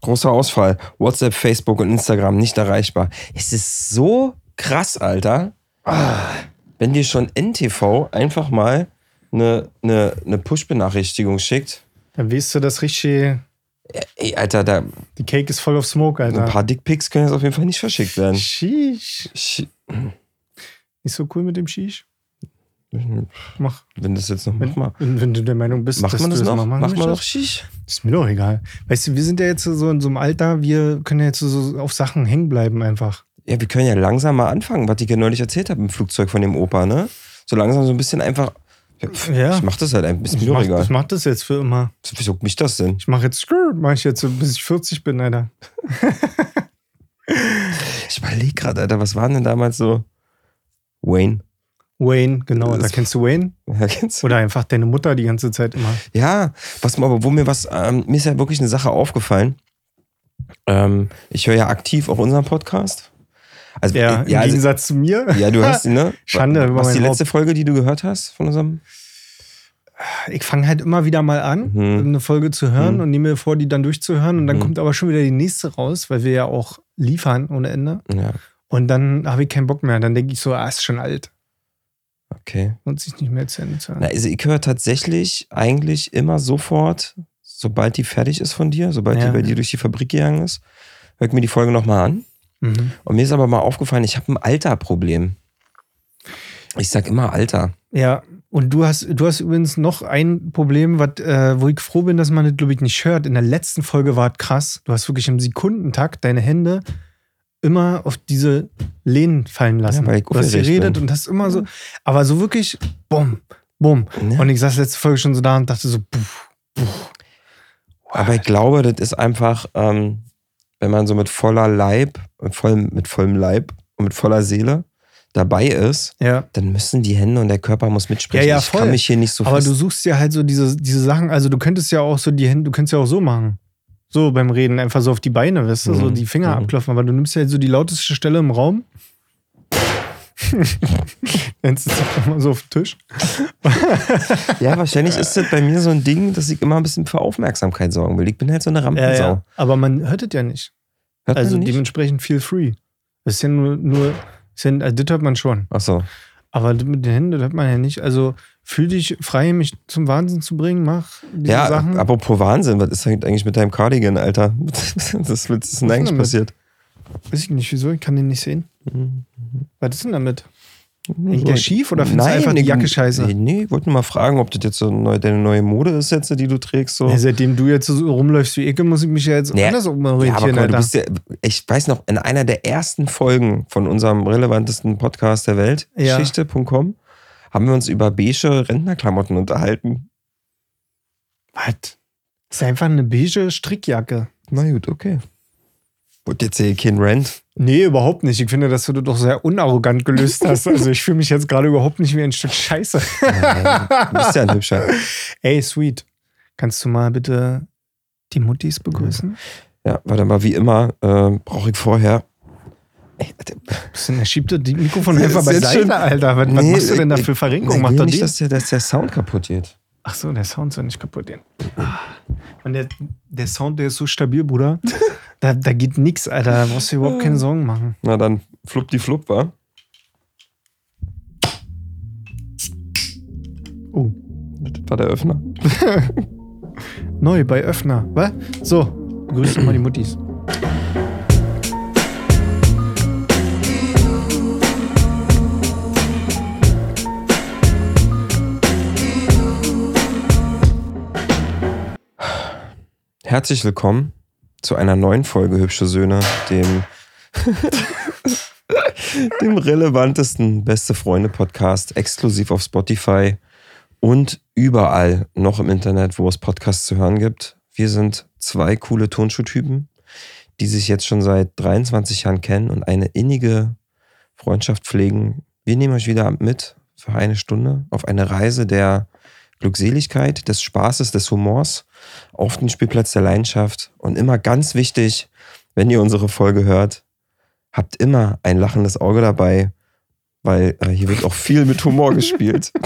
Großer Ausfall. WhatsApp, Facebook und Instagram nicht erreichbar. Es ist so krass, Alter. Wenn dir schon NTV einfach mal eine, eine, eine Push-Benachrichtigung schickt. Dann weißt du, das richtig. Ey, Alter, da, Die Cake ist voll of smoke, Alter. ein paar Dickpics können jetzt auf jeden Fall nicht verschickt werden. Sheesh. Sch- Nicht so cool mit dem Sheesh. Mach. Wenn das jetzt noch, Wenn, mach wenn, wenn du der Meinung bist, Macht dass man das noch? machen Macht man noch möchtest. Shish? Ist mir doch egal. Weißt du, wir sind ja jetzt so in so einem Alter, wir können ja jetzt so auf Sachen hängen bleiben einfach. Ja, wir können ja langsam mal anfangen, was ich ja neulich erzählt habe im Flugzeug von dem Opa, ne? So langsam so ein bisschen einfach. Ja. Ich mach das halt ein bisschen Ich doch mach, egal. ich mach das jetzt für immer. Wieso mich das denn? Ich mache jetzt mach ich jetzt, so, bis ich 40 bin, Alter. Ich überlege gerade, Alter, was waren denn damals so? Wayne. Wayne, genau. Da Das- kennst du Wayne? Ja, kennst du? Oder einfach deine Mutter die ganze Zeit immer. Ja, was mir aber, wo mir was, ähm, mir ist ja wirklich eine Sache aufgefallen. Ähm, ich höre ja aktiv auch unseren Podcast. Also, Ja, äh, im ja, also, Gegensatz zu mir. ja, du hast, ne? Schande über Was ist die letzte Folge, die du gehört hast von unserem? Ich fange halt immer wieder mal an, Mhm. eine Folge zu hören Mhm. und nehme mir vor, die dann durchzuhören. Und dann Mhm. kommt aber schon wieder die nächste raus, weil wir ja auch liefern ohne Ende. Ja, Und dann habe ich keinen Bock mehr. Dann denke ich so, ah, ist schon alt. Okay. Und sich nicht mehr zu Ende zu hören. Na, also ich höre tatsächlich eigentlich immer sofort, sobald die fertig ist von dir, sobald Ja. die bei dir durch die Fabrik gegangen ist, höre ich mir die Folge nochmal an. Mhm. Und mir ist aber mal aufgefallen, ich habe ein Alterproblem. Ich sag immer Alter. Ja, und du hast, du hast übrigens noch ein Problem, wat, äh, wo ich froh bin, dass man das, glaube ich, nicht hört. In der letzten Folge war es krass. Du hast wirklich im Sekundentakt deine Hände immer auf diese Lehnen fallen lassen. Ja, weil ich du hast geredet bin. und hast immer so, aber so wirklich, bumm, bumm. Ja. Und ich saß letzte Folge schon so da und dachte so, puff, puff. Aber ich glaube, das ist einfach, ähm, wenn man so mit voller Leib, mit vollem, mit vollem Leib und mit voller Seele dabei ist, Ja. dann müssen die Hände und der Körper muss mitsprechen. Ja, ja, ich voll. kann mich hier nicht so Aber du suchst ja halt so diese, diese Sachen, also du könntest ja auch so die Hände, du könntest ja auch so machen. So beim Reden, einfach so auf die Beine, weißt du, so Mhm. die Finger Mhm. abklopfen, aber du nimmst ja so die lauteste Stelle im Raum. Dann sitzt du immer so auf dem Tisch. Ja, wahrscheinlich ist das bei mir so ein Ding, dass ich immer ein bisschen für Aufmerksamkeit sorgen will. Ich bin halt so eine Rampensau. Aber man hört es ja nicht. Hört Also nicht? dementsprechend feel free. Das ist ja nur, nur ist ja, also das hört man schon. Ach so. Aber mit den Händen das hört man ja nicht. Also fühl dich frei, mich zum Wahnsinn zu bringen, mach diese Ja, Sachen. apropos Wahnsinn, was ist denn eigentlich mit deinem Cardigan, Alter? Das was ist denn eigentlich passiert? Weiß ich nicht, wieso, ich kann den nicht sehen. Mhm. Was ist denn damit? Hängt der schief oder findest du Nein, einfach die Jacke scheiße? Nee, nee, ich wollte nur mal fragen, ob das jetzt so neu, deine neue Mode ist, jetzt, die du trägst. So. Ja, seitdem du jetzt so rumläufst wie Ecke, muss ich mich ja jetzt Nee. anders Ja, aber umorientieren, guck du ja, ich weiß noch, in einer der ersten Folgen von unserem relevantesten Podcast der Welt, Ja. Geschichte.com, haben wir uns über beige Rentnerklamotten unterhalten. Was? Ist einfach eine beige Strickjacke. Na gut, okay. Und jetzt sehe ich kein Rent. Nee, überhaupt nicht. Ich finde, dass du das doch sehr unarrogant gelöst hast. Also ich fühle mich jetzt gerade überhaupt nicht wie ein Stück Scheiße. Du bist ja ein hübscher. Ey, sweet. Kannst du mal bitte die Muttis begrüßen? Ja, warte mal, wie immer äh, brauche ich vorher. Er schiebt das Mikrofon einfach beiseite, schon- Alter. Was, Nee, machst du denn da für Verrenkung? will doch nicht, dass der, dass der Sound kaputt geht. Ach so, der Sound soll nicht kaputt gehen. Und der, der Sound, der ist so stabil, Bruder. Da, da geht nix, Alter. Da brauchst du überhaupt keine Sorgen machen. Na dann, flupp die flupp, wa? Oh, Das war der Öffner. neu bei Öffner. Was? So, doch mal die Muttis. Herzlich willkommen zu einer neuen Folge Hübsche Söhne, dem, dem relevantesten Beste Freunde Podcast, exklusiv auf Spotify und überall noch im Internet, wo es Podcasts zu hören gibt. Wir sind zwei coole Turnschuhtypen, die sich jetzt schon seit 23 Jahren kennen und eine innige Freundschaft pflegen. Wir nehmen euch wieder mit für eine Stunde auf eine Reise der Glückseligkeit, des Spaßes, des Humors auf den Spielplatz der Leidenschaft. Und immer ganz wichtig, wenn ihr unsere Folge hört, habt immer ein lachendes Auge dabei, weil äh, hier wird auch viel mit Humor gespielt.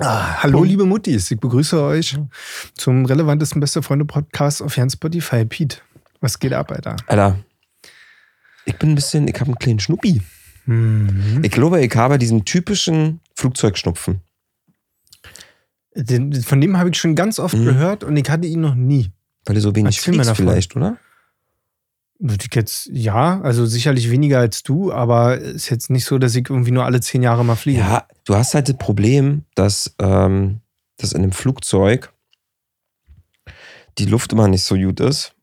Ah, hallo, liebe Muttis. Ich begrüße euch zum relevantesten Beste Freunde Podcast auf Jan Spotify. Pete, was geht ab, Alter? Alter, ich bin ein bisschen, ich habe einen kleinen Schnuppi. Mhm. Ich glaube, ich habe diesen typischen Flugzeugschnupfen. Den, von dem habe ich schon ganz oft Mhm. gehört und ich hatte ihn noch nie. Weil du so wenig Erzähl vielleicht, oder? Würde ich jetzt, ja, also sicherlich weniger als du, aber ist jetzt nicht so, dass ich irgendwie nur alle zehn Jahre mal fliege. Ja, du hast halt das Problem, dass, ähm, dass in einem Flugzeug die Luft immer nicht so gut ist,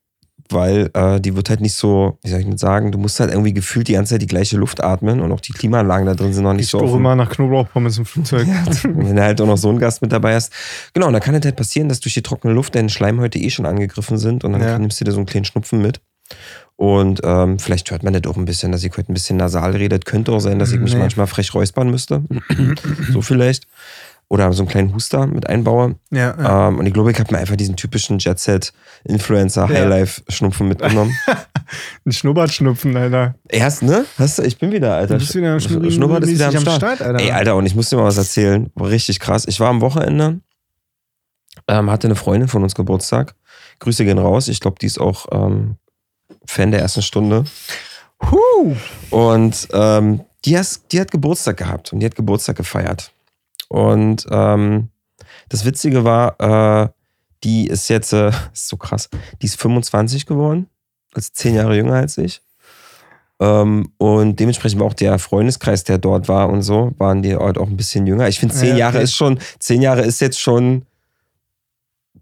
weil äh, die wird halt nicht so, wie soll ich denn sagen, du musst halt irgendwie gefühlt die ganze Zeit die gleiche Luft atmen und auch die Klimaanlagen da drin sind noch nicht ich so offen. immer nach Knoblauchpommes im Flugzeug. Wenn du halt auch noch so einen Gast mit dabei hast. Genau, und da kann es halt passieren, dass durch die trockene Luft deine Schleimhäute eh schon angegriffen sind und dann Ja. nimmst du dir so einen kleinen Schnupfen mit. Und ähm, vielleicht hört man das auch ein bisschen, dass ich heute ein bisschen nasal rede. Es könnte auch sein, dass ich mich Nee. manchmal frech räuspern müsste. so vielleicht. Oder so einen kleinen Huster mit einbaue. ja, ja. Ähm, und ich glaube, ich habe mir einfach diesen typischen Jet-Set-Influencer. Highlife-Schnupfen mitgenommen. Ein Schnurrbartschnupfen, Alter. Erst, ne? Hast du, ich bin wieder, Alter. Du bist wieder Sch- Schnurrbart ist wieder am Start. Alter. Ey, Alter, und ich muss dir mal was erzählen. War richtig krass. Ich war am Wochenende, ähm, hatte eine Freundin von uns Geburtstag. Grüße gehen raus. Ich glaube, die ist auch ähm, Fan der ersten Stunde. Huh. Und ähm, die, has, die hat Geburtstag gehabt und die hat Geburtstag gefeiert. Und ähm, das Witzige war, äh, die ist jetzt, äh, ist so krass, die ist 25 geworden, also zehn Jahre jünger als ich. Ähm, und dementsprechend war auch der Freundeskreis, der dort war und so, waren die halt auch ein bisschen jünger. Ich finde, zehn Ja, Jahre okay. ist schon, zehn Jahre ist jetzt schon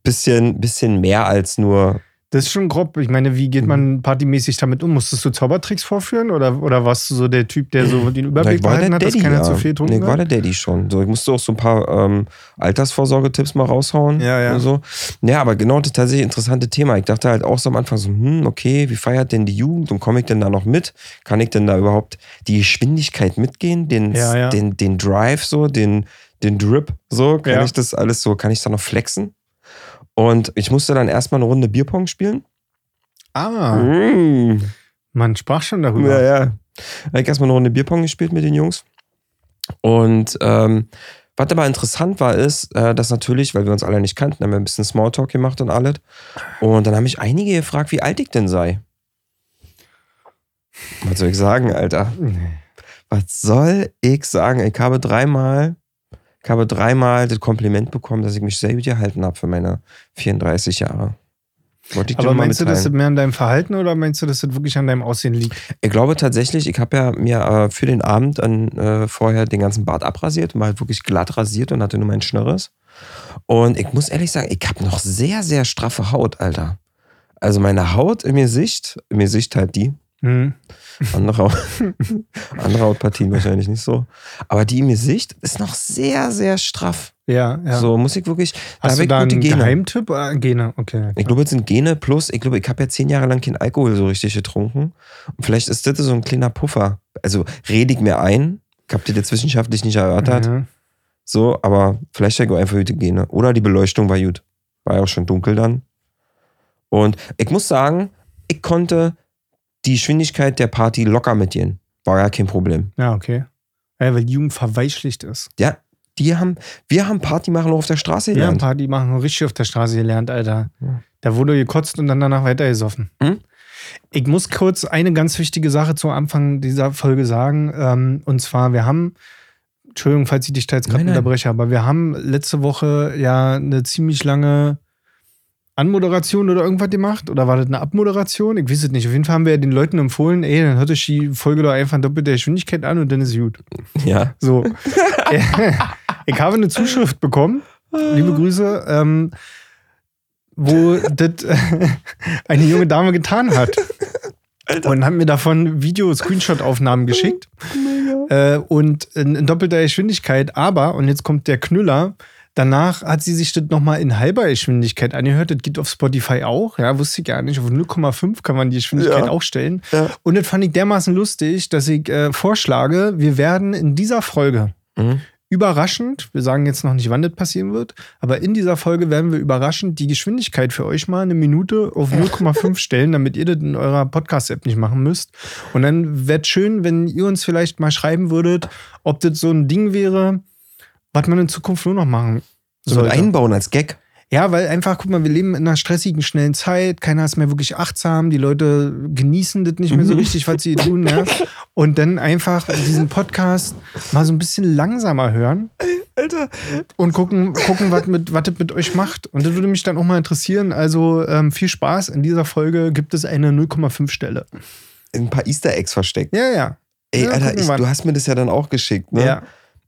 bisschen, bisschen mehr als nur Das ist schon grob. Ich meine, wie geht Mhm. man partymäßig damit um? Musstest du Zaubertricks vorführen oder, oder warst du so der Typ, der so den Überblick behalten hat, dass Daddy, keiner ja. zu viel Nee, getrunken ich war der Daddy schon. So, ich musste auch so ein paar ähm, Altersvorsorgetipps mal raushauen. Ja, ja. Und so. Ja, aber genau das ist tatsächlich ein interessantes Thema. Ich dachte halt auch so am Anfang so, hm, okay, wie feiert denn die Jugend und komme ich denn da noch mit? Kann ich denn da überhaupt die Geschwindigkeit mitgehen? Den, Ja, ja. den, den Drive so, den, den Drip so? Kann ich das alles so, kann ich da noch flexen? Und ich musste dann erstmal eine Runde Bierpong spielen. Ah, Mm. man sprach schon darüber. Ja, ja. Da hab ich erstmal eine Runde Bierpong gespielt mit den Jungs. Und ähm, was aber interessant war, ist, äh, dass natürlich, weil wir uns alle nicht kannten, haben wir ein bisschen Smalltalk gemacht und alles. Und dann haben mich einige gefragt, wie alt ich denn sei. Was soll ich sagen, Alter? Nee. Was soll ich sagen? Ich habe dreimal, ich habe dreimal das Kompliment bekommen, dass ich mich sehr gut gehalten habe für meine 34 Jahre. Aber meinst du, dass das mehr an deinem Verhalten oder meinst du, dass das wirklich an deinem Aussehen liegt? Ich glaube tatsächlich, ich habe ja mir äh, für den Abend an, äh, vorher den ganzen Bart abrasiert und war halt wirklich glatt rasiert und hatte nur meinen Schnörres. Und ich muss ehrlich sagen, ich habe noch sehr, sehr straffe Haut, Alter. Also meine Haut im Gesicht, im Gesicht halt die, Hm. andere, andere Hautpartien wahrscheinlich nicht so. Aber die im Gesicht ist noch sehr, sehr straff. Ja, ja. So muss ich wirklich, da Hast habe du ich da gute einen Gene. Geheimtipp? Ah, Gene, okay. Ich glaube, es sind Gene plus, ich glaube, ich habe ja zehn Jahre lang keinen Alkohol so richtig getrunken. Und vielleicht ist das so ein kleiner Puffer. Also rede ich mir ein, ich habe das jetzt wissenschaftlich nicht erörtert, Ja. so, aber vielleicht habe ich einfach gute Gene. Oder die Beleuchtung war gut. War ja auch schon dunkel dann. Und ich muss sagen, ich konnte die Geschwindigkeit der Party locker mitgehen. War ja kein Problem. ja, okay. Ja, weil die Jugend verweichlicht ist. Ja, die haben, wir haben Party machen auf der Straße Wir haben gelernt. Party machen richtig auf der Straße gelernt, Alter. Ja. Da wurde gekotzt und dann danach weitergesoffen. Hm? Ich muss kurz eine ganz wichtige Sache zu Anfang dieser Folge sagen. Ähm, und zwar, wir haben, Entschuldigung, falls ich dich da jetzt gerade unterbreche, aber wir haben letzte Woche ja eine ziemlich lange Anmoderation oder irgendwas gemacht? Oder war das eine Abmoderation? Ich weiß es nicht. Auf jeden Fall haben wir den Leuten empfohlen, ey, dann hört euch die Folge doch einfach in doppelter Geschwindigkeit an und dann ist gut. Ja. So. ich habe eine Zuschrift bekommen. Liebe Grüße. Ähm, wo das eine junge Dame getan hat. Und hat mir davon Video-Screenshot-Aufnahmen geschickt. Äh, und in, in doppelter Geschwindigkeit. Aber, und jetzt kommt der Knüller, danach hat sie sich das nochmal in halber Geschwindigkeit angehört. Das geht auf Spotify auch. Ja, wusste ich gar nicht. Auf 0,5 kann man die Geschwindigkeit Ja. auch stellen. Ja. Und das fand ich dermaßen lustig, dass ich äh, vorschlage, wir werden in dieser Folge Mhm. überraschend, wir sagen jetzt noch nicht, wann das passieren wird, aber in dieser Folge werden wir überraschend die Geschwindigkeit für euch mal eine Minute auf 0,5 stellen, damit ihr das in eurer Podcast-App nicht machen müsst. Und dann wäre es schön, wenn ihr uns vielleicht mal schreiben würdet, ob das so ein Ding wäre, was man in Zukunft nur noch machen So mit sollte. einbauen als Gag. Ja, weil einfach, guck mal, wir leben in einer stressigen, schnellen Zeit. Keiner ist mehr wirklich achtsam. Die Leute genießen das nicht mehr so richtig, was sie tun. Ja? Und dann einfach diesen Podcast mal so ein bisschen langsamer hören Alter. und gucken, gucken was, mit, was das mit euch macht. Und das würde mich dann auch mal interessieren. Also ähm, viel Spaß. In dieser Folge gibt es eine 0,5 Stelle. Ein paar Easter Eggs versteckt. Ja, ja. Ey, Ja, Alter, ich, du hast mir das ja dann auch geschickt, ne? Ja.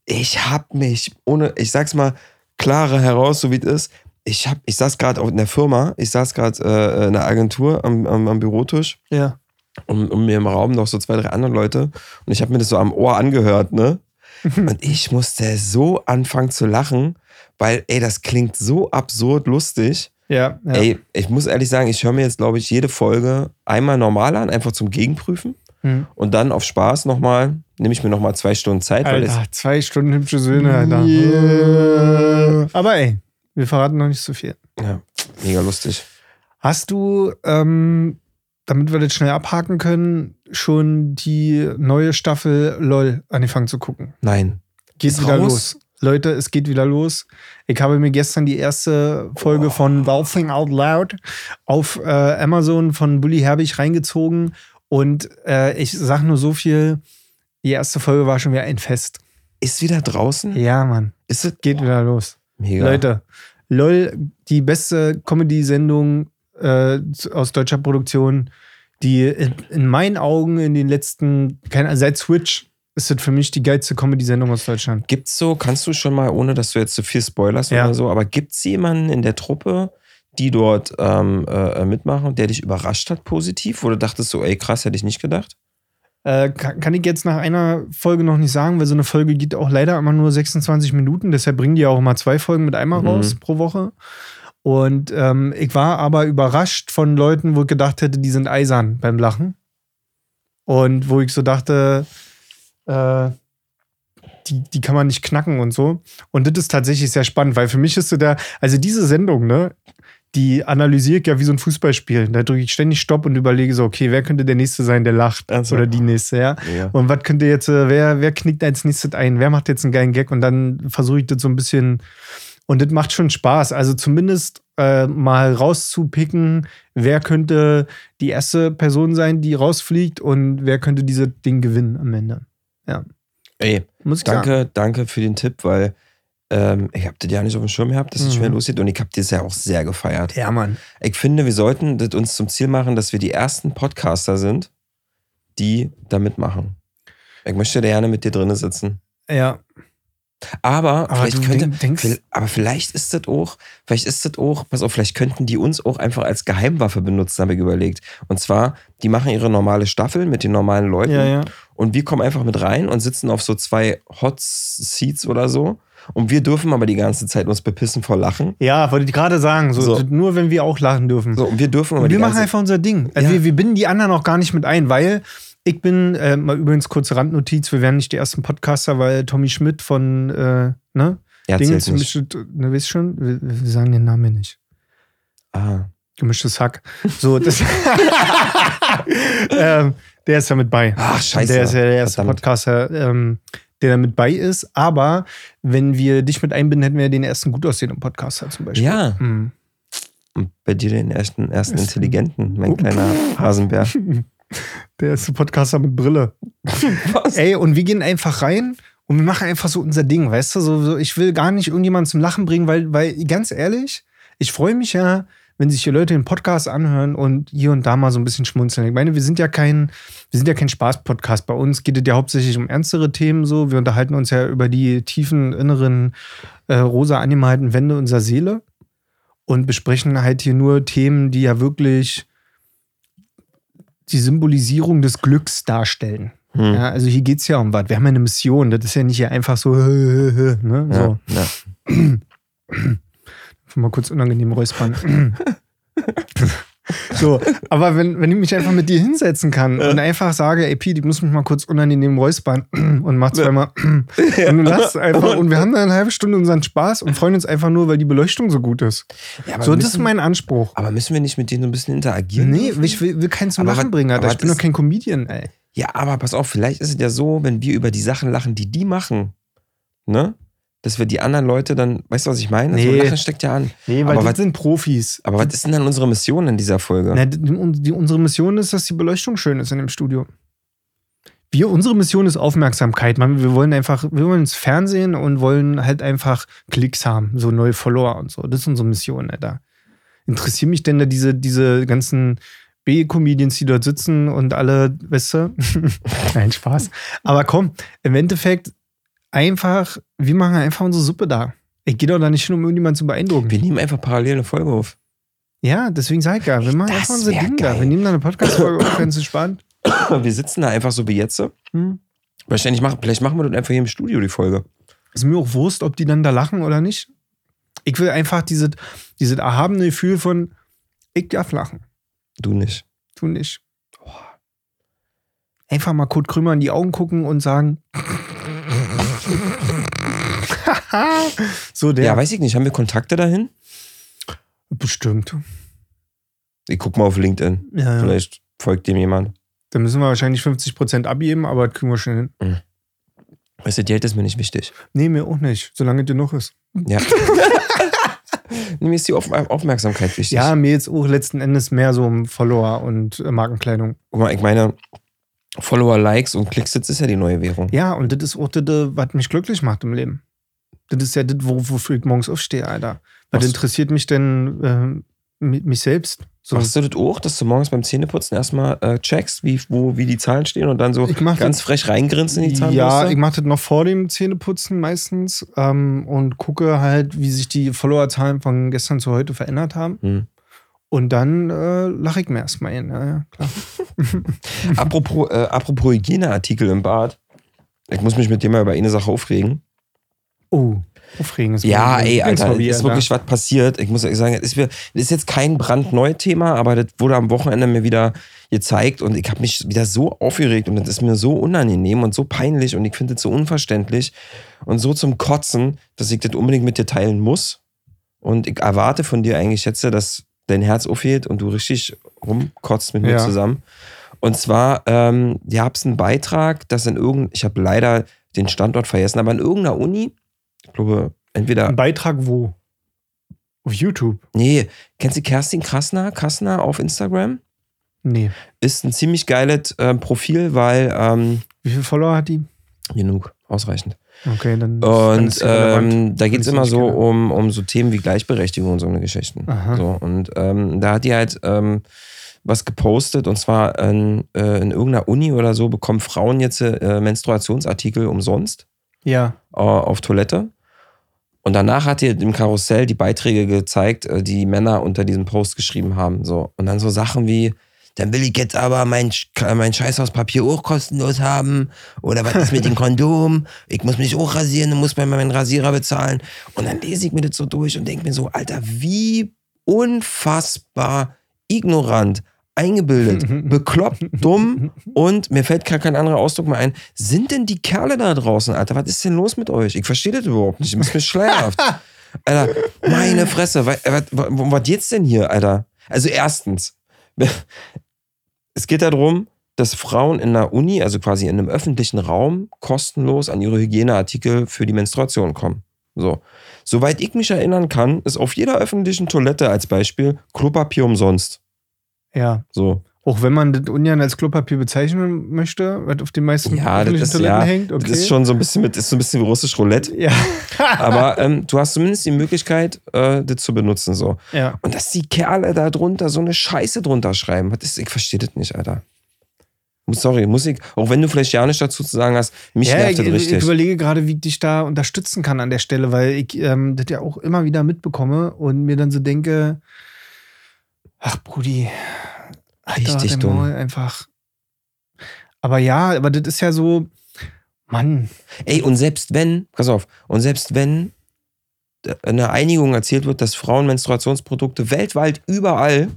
Ich hab mich, ohne, ich sag's mal klarer heraus, so wie es ist. Ich hab, ich saß gerade in der Firma, ich saß gerade äh, in der Agentur am, am, am Bürotisch Ja. und, und mir im Raum noch so zwei, drei andere Leute. Und ich habe mir das so am Ohr angehört, ne? Und ich musste so anfangen zu lachen, weil, ey, das klingt so absurd lustig. Ja. ja. Ey, ich muss ehrlich sagen, ich höre mir jetzt, glaube ich, jede Folge einmal normal an, einfach zum Gegenprüfen. Hm. Und dann auf Spaß nochmal, nehme ich mir nochmal zwei Stunden Zeit, weil es, Alter, zwei Stunden hübsche Söhne, Alter. Yeah. Aber ey, wir verraten noch nicht so viel. ja, mega lustig. Hast du, ähm, damit wir das schnell abhaken können, schon die neue Staffel LOL angefangen zu gucken? Nein. Geht Ist wieder raus? los. Leute, es geht wieder los. Ich habe mir gestern die erste Folge von Laughing Out Loud auf äh, Amazon von Bully Herbig reingezogen. Und äh, ich sag nur so viel: Die erste Folge war schon wieder ein Fest. Ist wieder draußen? Ja, Mann. Ist es? Geht wieder los. Mega. Leute, LOL, die beste Comedy-Sendung äh, aus deutscher Produktion, die in, in meinen Augen in den letzten, keine, seit Switch ist das für mich die geilste Comedy-Sendung aus Deutschland. Gibt's so, kannst du schon mal, ohne dass du jetzt zu viel spoilerst Ja. oder so, aber gibt's jemanden in der Truppe, die dort ähm, äh, mitmachen, der dich überrascht hat positiv? Du dachtest so, ey, krass, hätte ich nicht gedacht? Äh, kann, kann ich jetzt nach einer Folge noch nicht sagen, weil so eine Folge geht auch leider immer nur 26 Minuten. Deshalb bringen die ja auch immer zwei Folgen mit einmal Mhm. raus pro Woche. Und ähm, ich war aber überrascht von Leuten, wo ich gedacht hätte, die sind eisern beim Lachen. Und wo ich so dachte, äh, die, die kann man nicht knacken und so. Und das ist tatsächlich sehr spannend, weil für mich ist so der, also diese Sendung, ne, die analysiere ich ja wie so ein Fußballspiel. Da drücke ich ständig Stopp und überlege so, okay, wer könnte der Nächste sein, der lacht? Also. Oder die Nächste, ja. Ja. Und was könnte jetzt, äh, wer, wer knickt als nächstes ein? Wer macht jetzt einen geilen Gag? Und dann versuche ich das so ein bisschen. Und das macht schon Spaß. Also zumindest äh, mal rauszupicken, wer könnte die erste Person sein, die rausfliegt und wer könnte dieses Ding gewinnen am Ende. Ey, Muss ich sagen. danke, danke für den Tipp, weil ähm, ich habe das ja nicht auf dem Schirm gehabt, dass es Mhm. schwer losgeht und ich habe das ja auch sehr gefeiert. Ja, Mann. Ich finde, wir sollten das uns zum Ziel machen, dass wir die ersten Podcaster sind, die da mitmachen. Ich möchte gerne mit dir drinnen sitzen. Ja. Aber, Aber vielleicht könnte, denk- denkst- aber vielleicht ist das auch, vielleicht ist das auch, pass auf, vielleicht könnten die uns auch einfach als Geheimwaffe benutzen, habe ich überlegt. Und zwar, die machen ihre normale Staffel mit den normalen Leuten Ja, ja. und wir kommen einfach mit rein und sitzen auf so zwei Hot Seats oder so. Und wir dürfen aber die ganze Zeit uns bepissen vor Lachen. Ja, wollte ich gerade sagen. So, So. Nur wenn wir auch lachen dürfen. So, und wir dürfen aber Und wir machen einfach unser Ding. Also Ja. wir, wir binden die anderen auch gar nicht mit ein, weil ich bin, äh, mal übrigens kurze Randnotiz, wir werden nicht die ersten Podcaster, weil Tommy Schmidt von, äh, ne? zählt nicht. gemischte, ne, wisst schon? Wir, wir sagen den Namen nicht. Ah, Gemischtes Hack. So, das. ähm, der ist ja mit bei. Ach, scheiße. Der ist ja der erste Verdammt. Podcaster, ähm, der da mit bei ist. Aber wenn wir dich mit einbinden, hätten wir den ersten gut aussehenden Podcaster zum Beispiel. ja. Mhm. Und bei dir den ersten, ersten Ist- Intelligenten, mein Oh. kleiner Hasenbär. Der erste Podcaster mit Brille. Was? Ey, und wir gehen einfach rein und wir machen einfach so unser Ding, weißt du? So, so, ich will gar nicht irgendjemanden zum Lachen bringen, weil, weil ganz ehrlich, ich freue mich ja, wenn sich hier Leute den Podcast anhören und hier und da mal so ein bisschen schmunzeln. Ich meine, wir sind ja kein, wir sind ja kein Spaß-Podcast. Bei uns geht es ja hauptsächlich um ernstere Themen so. Wir unterhalten uns ja über die tiefen inneren äh, rosa angemalten Wände unserer Seele und besprechen halt hier nur Themen, die ja wirklich die Symbolisierung des Glücks darstellen. Hm. Ja, also hier geht es ja um was. Wir haben ja eine Mission. Das ist ja nicht hier einfach so, ne? Ja, so. ja. Mal kurz unangenehm räuspern. so, aber wenn, wenn ich mich einfach mit dir hinsetzen kann und einfach sage, ey Pete, ich muss mich mal kurz unangenehm räuspern und mach zweimal und du lachst einfach und wir haben da eine halbe Stunde unseren Spaß und freuen uns einfach nur, weil die Beleuchtung so gut ist. Ja, aber So, das ist müssen- mein Anspruch. Aber müssen wir nicht mit denen so ein bisschen interagieren? Nee, dürfen? ich will, will keinen zum Aber Lachen bringen, Alter. Ich bin doch kein Comedian, ey. Ja, aber pass auf, vielleicht ist es ja so, wenn wir über die Sachen lachen, die die machen, ne? Dass wir die anderen Leute dann, weißt du, was ich meine? Nee. So Lachen steckt ja an. Nee, weil Aber die was- sind Profis. Aber was ist denn dann unsere Mission in dieser Folge? Na, die, unsere Mission ist, dass die Beleuchtung schön ist in dem Studio. Wir, unsere Mission ist Aufmerksamkeit. Man, wir wollen einfach, wir wollen ins Fernsehen und wollen halt einfach Klicks haben, so neue Follower und so. Das ist unsere Mission, Alter. Interessieren mich denn da diese, diese ganzen B-Comedians, die dort sitzen und alle, weißt du? Nein, Spaß. Aber komm, im Endeffekt einfach, wir machen einfach unsere Suppe da. Ich gehe doch da nicht hin, um irgendjemanden zu beeindrucken. Wir nehmen einfach parallel eine Folge auf. Ja, deswegen sag ich ja, wir machen einfach unser wär Ding da. geil. Wir nehmen da eine Podcast-Folge auf, ganz entspannt. Wir sitzen da einfach so wie jetzt. Hm. Wahrscheinlich machen, vielleicht machen wir das einfach hier im Studio, die Folge. Ist mir auch Wurst, ob die dann da lachen oder nicht. Ich will einfach dieses, dieses erhabene Gefühl von, ich darf lachen. Du nicht. Du nicht. Einfach mal Kurt Krümmer in die Augen gucken und sagen. so der. Ja, weiß ich nicht. Haben wir Kontakte dahin? Bestimmt. Ich guck mal auf LinkedIn. Ja, ja. Vielleicht folgt dem jemand. Da müssen wir wahrscheinlich 50% abgeben, aber das kriegen wir schon hin. Weißt du, Geld ist mir nicht wichtig. Nee, mir auch nicht, solange dir noch ist. Ja. mir ist die Auf Aufmerksamkeit wichtig. Ja, mir jetzt auch letzten Endes mehr so um Follower und äh, Markenkleidung. Guck mal, ich meine, Follower, Likes und Klicks, das ist ja die neue Währung. Ja, und das ist auch das, äh, was mich glücklich macht im Leben. Das ist ja das, wo- wofür ich morgens aufstehe, Alter. Was Machst- interessiert mich denn äh, mi- mich selbst? So. Machst du das auch, dass du morgens beim Zähneputzen erstmal äh, checkst, wie, wo, wie die Zahlen stehen und dann so ganz frech reingrinsen in die Zahnbürste? Ja, ich mache das noch vor dem Zähneputzen meistens ähm, und gucke halt, wie sich die Followerzahlen von gestern zu heute verändert haben. Hm. Und dann äh, lache ich mir erstmal hin. Ja, ja, klar. Apropos, äh, apropos Hygieneartikel im Bad. Ich muss mich mit dir mal über eine Sache aufregen. Oh, aufregend. ist Ja, ey, Alter, Lieblingshobby, ist wirklich was passiert. Ich muss sagen, es ist, wir- das ist jetzt kein brandneues Thema, aber das wurde am Wochenende mir wieder gezeigt und ich habe mich wieder so aufgeregt und das ist mir so unangenehm und so peinlich und ich finde das so unverständlich und so zum Kotzen, dass ich das unbedingt mit dir teilen muss. Und ich erwarte von dir eigentlich jetzt, dass dein Herz aufgeht und du richtig rumkotzt mit mir Ja. zusammen. Und zwar, ähm, ihr habt einen Beitrag, dass in irgendein, ich habe leider den Standort vergessen, aber in irgendeiner Uni, ich glaube, entweder Ein Beitrag wo? Auf YouTube? Nee, kennst du Kerstin Krasner? Krasner auf Instagram? Nee. Ist ein ziemlich geiles ähm, Profil, weil ähm, Wie viele Follower hat die? genug, ausreichend. Okay, dann. Und ähm, da geht es immer so um, um so Themen wie Gleichberechtigung und so eine Geschichten. Aha. So, und ähm, da hat die halt ähm, was gepostet und zwar in, äh, in irgendeiner Uni oder so bekommen Frauen jetzt äh, Menstruationsartikel umsonst Ja. äh, auf Toilette. Und danach hat ihr im Karussell die Beiträge gezeigt, äh, die Männer unter diesem Post geschrieben haben. So. Und dann so Sachen wie, dann will ich jetzt aber mein, mein Scheißhauspapier auch kostenlos haben. Oder was ist mit dem Kondom? Ich muss mich auch rasieren und muss bei meinem Rasierer bezahlen. Und dann lese ich mir das so durch und denke mir so, Alter, wie unfassbar ignorant, eingebildet, bekloppt, dumm und mir fällt gar kein anderer Ausdruck mehr ein. Sind denn die Kerle da draußen, Alter? Was ist denn los mit euch? Ich verstehe das überhaupt nicht. Ich bin mir schleierhaft. Alter, meine Fresse. wa- Was, was, was geht's denn hier, Alter? Also erstens, es geht darum, dass Frauen in der Uni, also quasi in einem öffentlichen Raum, kostenlos an ihre Hygieneartikel für die Menstruation kommen. So. Soweit ich mich erinnern kann, ist auf jeder öffentlichen Toilette als Beispiel Klopapier umsonst. Ja. So. Auch wenn man das ungern als Klopapier bezeichnen möchte, was auf den meisten Ja, das ist, Toiletten ja, hängt. Okay. das ist schon so ein bisschen mit, ist so ein bisschen wie russisch Roulette. Ja. Aber ähm, du hast zumindest die Möglichkeit, äh, das zu benutzen. So. ja. Und dass die Kerle da drunter so eine Scheiße drunter schreiben, ist, ich verstehe das nicht, Alter. Muss- Sorry, Musik, auch wenn du vielleicht ja nichts dazu zu sagen hast, mich ja, nervt ich, das ich richtig. überlege gerade, wie ich dich da unterstützen kann an der Stelle, weil ich ähm, das ja auch immer wieder mitbekomme und mir dann so denke, ach Brudi, halt Richtig dumm. Maul einfach. Aber ja, aber das ist ja so, Mann, Ey, und selbst wenn, pass auf, und selbst wenn eine Einigung erzielt wird, dass Frauen Menstruationsprodukte weltweit überall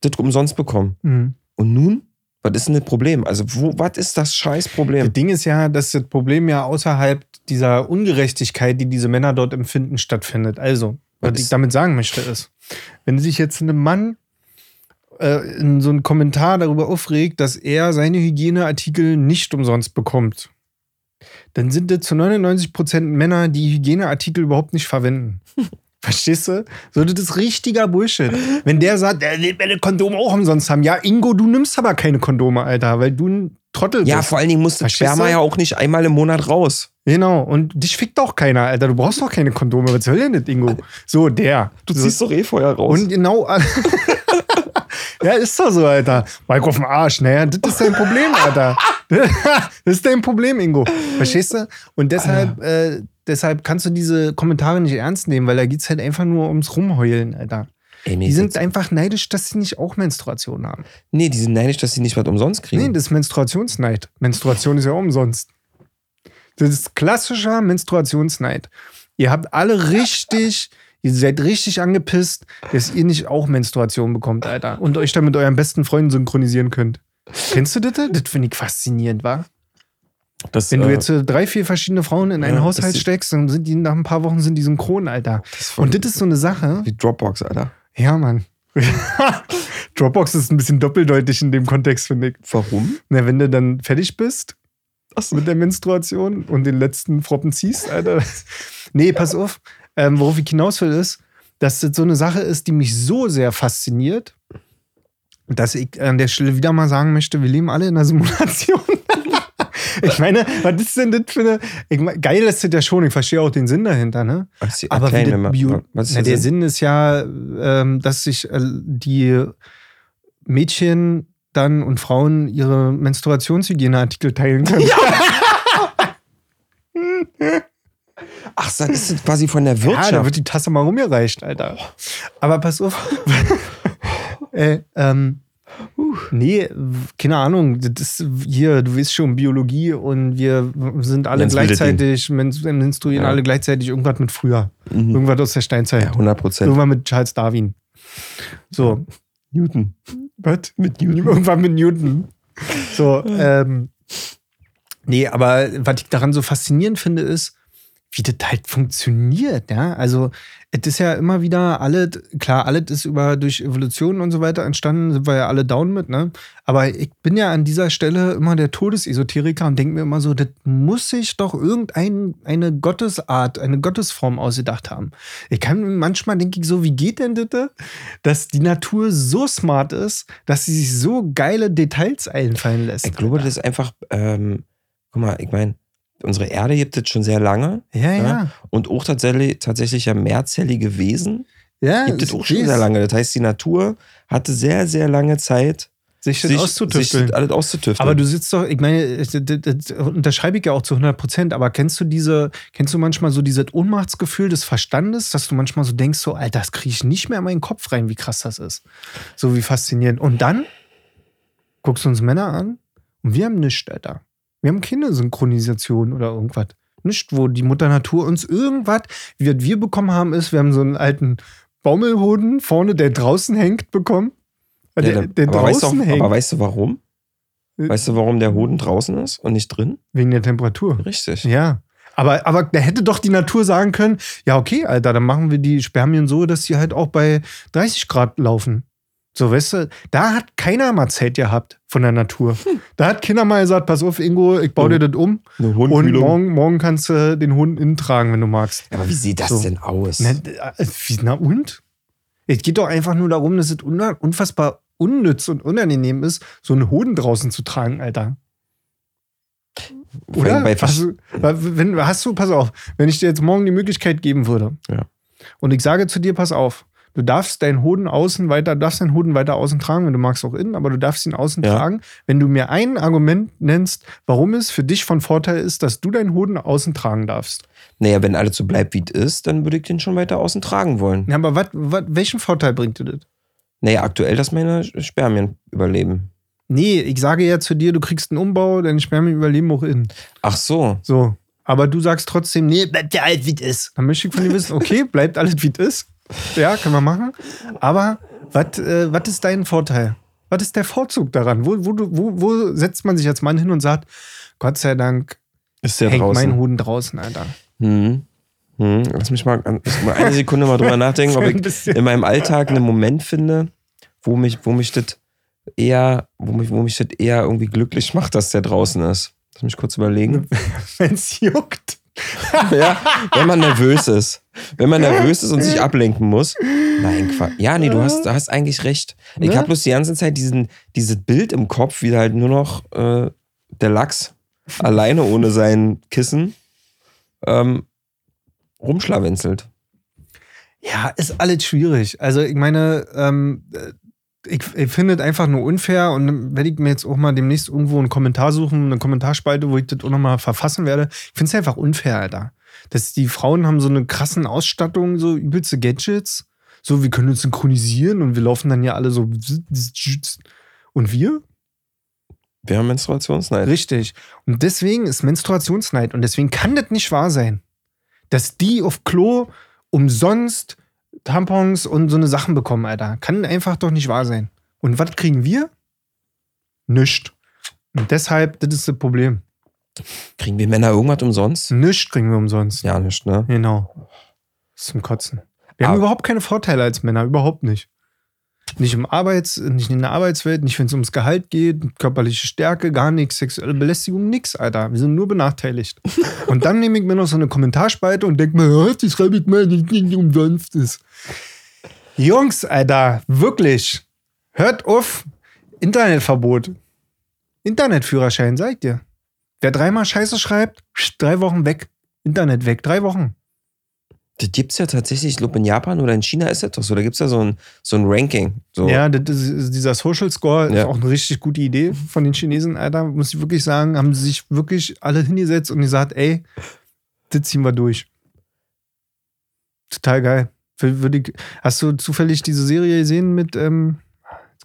das umsonst bekommen. mhm. Und nun? Was ist denn das Problem? Also, wo, was ist das scheiß Das? Ding ist ja, dass das Problem ja außerhalb dieser Ungerechtigkeit, die diese Männer dort empfinden, stattfindet. Also, was Was ich damit sagen möchte, ist, wenn sich jetzt ein Mann äh, in so einen Kommentar darüber aufregt, dass er seine Hygieneartikel nicht umsonst bekommt, dann sind das zu 99% Männer, die Hygieneartikel überhaupt nicht verwenden. Verstehst du? So, das ist richtiger Bullshit. Wenn der sagt, er will meine Kondome auch umsonst haben. Ja, Ingo, du nimmst aber keine Kondome, Alter, weil du ein Trottel Ja, bist. vor allen Dingen muss das Verstehst Sperma du? ja auch nicht einmal im Monat raus. Genau. Und dich fickt auch keiner, Alter. Du brauchst doch keine Kondome. Was soll denn das, Ingo? So, der. Du so, ziehst doch eh vorher raus. Und genau. ja, ist doch so, Alter. Mike auf den Arsch. Naja, das ist dein Problem, Alter. das ist dein Problem, Ingo. Verstehst du? Und deshalb, äh, deshalb kannst du diese Kommentare nicht ernst nehmen, weil da geht es halt einfach nur ums Rumheulen, Alter. Ey, Die sind einfach neidisch, dass sie nicht auch Menstruation haben. nee, die sind neidisch, dass sie nicht was umsonst kriegen. Nee, das ist Menstruationsneid. Menstruation ist ja umsonst. Das ist klassischer Menstruationsneid. Ihr habt alle richtig, ihr seid richtig angepisst, dass ihr nicht auch Menstruation bekommt, Alter. Und euch dann mit euren besten Freunden synchronisieren könnt. Kennst du das? Das finde ich faszinierend, wa? Das, Wenn du äh, jetzt äh, drei, vier verschiedene Frauen in einen Ja, Haushalt steckst, dann sind die nach ein paar Wochen sind die synchron, Alter. das Und das ist so eine Sache. wie Dropbox, Alter. Ja, Mann. Dropbox ist ein bisschen doppeldeutig in dem Kontext, finde ich. Warum? Na, wenn du dann fertig bist so. mit der Menstruation und den letzten Froppen ziehst, Alter. nee, pass auf. Ähm, worauf ich hinaus will, ist, dass das so eine Sache ist, die mich so sehr fasziniert, dass ich an der Stelle wieder mal sagen möchte, wir leben alle in einer Simulation. Ich meine, was ist denn das für eine. Ich mein, geil ist das ja schon, ich verstehe auch den Sinn dahinter, ne? Was, Aber das mal, was ist Na, der Sinn? Sinn ist ja, ähm, dass sich äh, die Mädchen dann und Frauen ihre Menstruationshygieneartikel teilen können. Ach, das ist quasi von der Ja, Wirtschaft. da wird die Tasse mal rumgereicht, Alter. Aber pass auf. äh, ähm, nee, keine Ahnung. Das hier, du weißt schon, Biologie und wir sind alle gleichzeitig, men- menstruieren Ja. alle gleichzeitig irgendwas mit früher. Mhm. Irgendwas aus der Steinzeit. Ja, 100 Prozent. Irgendwann mit Charles Darwin. So. Newton. Was? Mit Newton. Irgendwann mit Newton. So, ähm. Nee, aber was ich daran so faszinierend finde, ist, wie das halt funktioniert, ja. Also, es ist ja immer wieder alles, klar, alles ist über durch Evolution und so weiter entstanden, sind wir ja alle down mit, ne? Aber ich bin ja an dieser Stelle immer der Todesesoteriker und denke mir immer so, das muss sich doch irgendeine eine Gottesart, eine Gottesform ausgedacht haben. Ich kann manchmal denke ich so, wie geht denn das, dass die Natur so smart ist, dass sie sich so geile Details einfallen lässt. Ich glaube, das ist einfach, ähm, guck mal, ich meine, unsere Erde gibt es schon sehr lange ja, ja. und auch tatsächlich, tatsächlich ja mehrzellige Wesen Ja, gibt es auch schon sehr lange. Das heißt, die Natur hatte sehr, sehr lange Zeit, sich das sich, sich auszutüfteln. das alles auszutüfteln. Aber du sitzt doch, ich meine, das unterschreibe ich ja auch zu 100 Prozent, aber kennst du diese, kennst du manchmal so dieses Ohnmachtsgefühl des Verstandes, dass du manchmal so denkst, so, Alter, das kriege ich nicht mehr in meinen Kopf rein, wie krass das ist. So wie faszinierend. Und dann guckst du uns Männer an und wir haben nichts, Alter. Wir haben keine Synchronisation oder irgendwas. Nicht, wo die Mutter Natur uns irgendwas, wie was wir bekommen haben, ist, wir haben so einen alten Baumelhoden vorne, der draußen hängt, bekommen. Ja, Der, der aber, weißt draußen du, hängt. aber weißt du warum? Äh, Weißt du, warum der Hoden draußen ist und nicht drin? Wegen der Temperatur. Richtig. Ja. Aber, aber da hätte doch die Natur sagen können, ja, okay, Alter, dann machen wir die Spermien so, dass sie halt auch bei 30 Grad laufen. So, weißt du, da hat keiner mal Zeit gehabt von der Natur. Da hat keiner mal gesagt, pass auf, Ingo, ich baue dir das um Eine und morgen, morgen kannst du den Hund innen tragen, wenn du magst. Aber wie sieht das So. denn aus? Na, äh, wie- na und? Es geht doch einfach nur darum, dass es unfassbar unnütz und unangenehm ist, so einen Hoden draußen zu tragen, Alter. Oder? Hast du, wenn, hast du, pass auf, wenn ich dir jetzt morgen die Möglichkeit geben würde Ja. und ich sage zu dir, pass auf, du darfst deinen Hoden außen weiter, darfst deinen Hoden weiter außen tragen, wenn du magst auch innen, aber du darfst ihn außen Ja. tragen, wenn du mir ein Argument nennst, warum es für dich von Vorteil ist, dass du deinen Hoden außen tragen darfst. naja, wenn alles so bleibt, wie es ist, dann würde ich den schon weiter außen tragen wollen. Ja, aber wat, wat, welchen Vorteil bringt dir das? Naja, aktuell, dass meine Spermien überleben. Nee, ich sage ja zu dir, du kriegst einen Umbau, deine Spermien überleben auch innen. Ach so. So. Aber du sagst trotzdem, nee, bleibt ja alles, wie es ist. Dann möchte ich von dir wissen, okay, bleibt alles, wie es ist. Ja, können wir machen. Aber was äh, ist dein Vorteil? Was ist der Vorzug daran? Wo, wo, wo, wo setzt man sich als Mann hin und sagt, Gott sei Dank Ist der hängt draußen. mein Hoden draußen, Alter. Hm. Hm. Lass mich mal, mal eine Sekunde mal drüber nachdenken, ob ich in meinem Alltag einen Moment finde, wo mich, wo mich das eher, wo mich, wo mich das eher irgendwie glücklich macht, dass der draußen ist. Lass mich kurz überlegen. Wenn es juckt. ja, wenn man nervös ist. Wenn man nervös ist und sich ablenken muss. Nein, Quatsch. Ja, nee, du hast, du hast eigentlich recht. Ich Ne? habe bloß die ganze Zeit diesen, dieses Bild im Kopf, wie halt nur noch äh, der Lachs alleine ohne sein Kissen ähm, rumschlawenzelt. Ja, ist alles schwierig. Also ich meine, ähm, äh, ich, ich finde es einfach nur unfair und dann werde ich mir jetzt auch mal demnächst irgendwo einen Kommentar suchen, eine Kommentarspalte, wo ich das auch nochmal verfassen werde. Ich finde es einfach unfair, Alter. Dass die Frauen haben so eine krassen Ausstattung, so übelste Gadgets. So, wir können uns synchronisieren und wir laufen dann ja alle so. Und wir? Wir haben Menstruationsneid. Richtig. Und deswegen ist Menstruationsneid und deswegen kann das nicht wahr sein, dass die auf Klo umsonst Tampons und so eine Sachen bekommen, Alter. Kann einfach doch nicht wahr sein. Und was kriegen wir? Nischt. Und deshalb, das ist das Problem. Kriegen wir Männer irgendwas umsonst? Nischt kriegen wir umsonst. Ja, nicht, ne? Genau. Das ist zum Kotzen. Wir haben Aber- überhaupt keine Vorteile als Männer, überhaupt nicht. Nicht im Arbeits-, nicht in der Arbeitswelt, nicht wenn es ums Gehalt geht, körperliche Stärke, gar nichts, sexuelle Belästigung, nix, Alter. Wir sind nur benachteiligt. und dann nehme ich mir noch so eine Kommentarspalte und denke mir, die schreibe ich mal, die nicht umsonst ist. Jungs, Alter, wirklich. Hört auf. Internetverbot. Internetführerschein, sag ich dir. Wer dreimal Scheiße schreibt, drei Wochen weg. Internet weg, drei Wochen. Das gibt's ja tatsächlich, ich glaube in Japan oder in China ist das doch so. Da gibt's ja so ein, so ein Ranking. So. Ja, ist, dieser Social Score ist Ja. auch eine richtig gute Idee von den Chinesen, Alter. Muss ich wirklich sagen, haben sie sich wirklich alle hingesetzt und gesagt, ey, das ziehen wir durch. Total geil. Ich, hast du zufällig diese Serie gesehen mit ähm,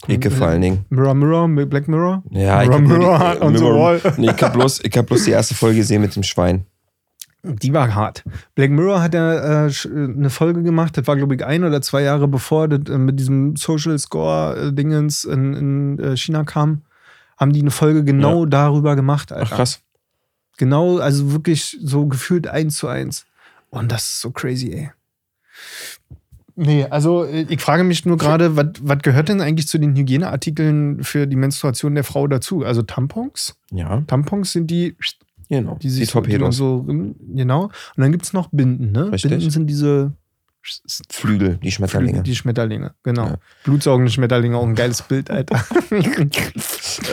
Icke vor allen Dingen. Mirror Mirror, Black Mirror? Ja, ich Mirror hab nur die- Mirror the Mirror- wall. Nee, ich bloß, ich hab bloß die erste Folge gesehen mit dem Schwein. Die war hart. Black Mirror hat ja äh, äh, eine Folge gemacht, das war, glaube ich, ein oder zwei Jahre bevor das äh, mit diesem Social Score-Dingens in, in äh, China kam, haben die eine Folge genau darüber gemacht, Alter. Ach krass. Genau, also wirklich so gefühlt eins zu eins. Und das ist so crazy, ey. Nee, also äh, ich frage mich nur gerade, was was gehört denn eigentlich zu den Hygieneartikeln für die Menstruation der Frau dazu? Also Tampons? Ja, Tampons sind die, genau. die sich die Torpedos. so, genau. Und dann gibt es noch Binden, ne? Richtig. Binden sind diese Flügel, die Schmetterlinge. die Schmetterlinge, genau. Ja. Blutsaugende Schmetterlinge, auch ein geiles Bild, Alter.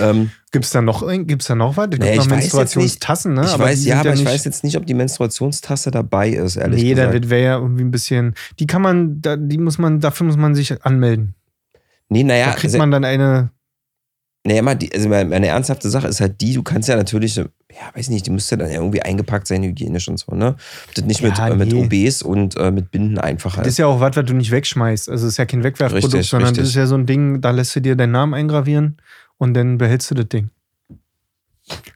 Ähm, Gibt's da noch, gibt's da noch was? Es Nee, gibt noch ich Menstruationstassen, ne? ich Aber weiß, ja, aber ich nicht- weiß jetzt nicht, ob die Menstruationstasse dabei ist, ehrlich nee, gesagt. das wäre ja irgendwie ein bisschen. Die kann man, da, die muss man, dafür muss man sich anmelden. nee, Da naja, kriegt se- man dann eine. Nee, immer die, also meine ernsthafte Sache ist halt die, du kannst ja natürlich, ja, weiß nicht, die müsste dann ja irgendwie eingepackt sein, hygienisch und so, ne? Ob das nicht mit, Ja, äh, mit nee. OBs und äh, mit Binden einfach Das halt. ist ja auch was, was du nicht wegschmeißt. Also, es ist ja kein Wegwerfprodukt, Richtig, sondern richtig. das ist ja so ein Ding, da lässt du dir deinen Namen eingravieren und dann behältst du das Ding.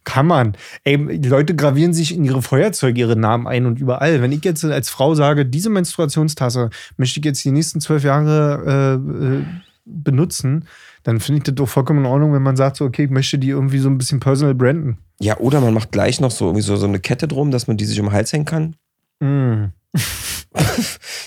Kann man. Ey, die Leute gravieren sich in ihre Feuerzeuge ihre Namen ein und überall. Wenn ich jetzt als Frau sage, diese Menstruationstasse möchte ich jetzt die nächsten zwölf Jahre äh, äh, benutzen, dann finde ich das doch vollkommen in Ordnung, wenn man sagt, so, okay, ich möchte die irgendwie so ein bisschen personal branden. Ja, oder man macht gleich noch so irgendwie so, so eine Kette drum, dass man die sich um den Hals hängen kann. Mm.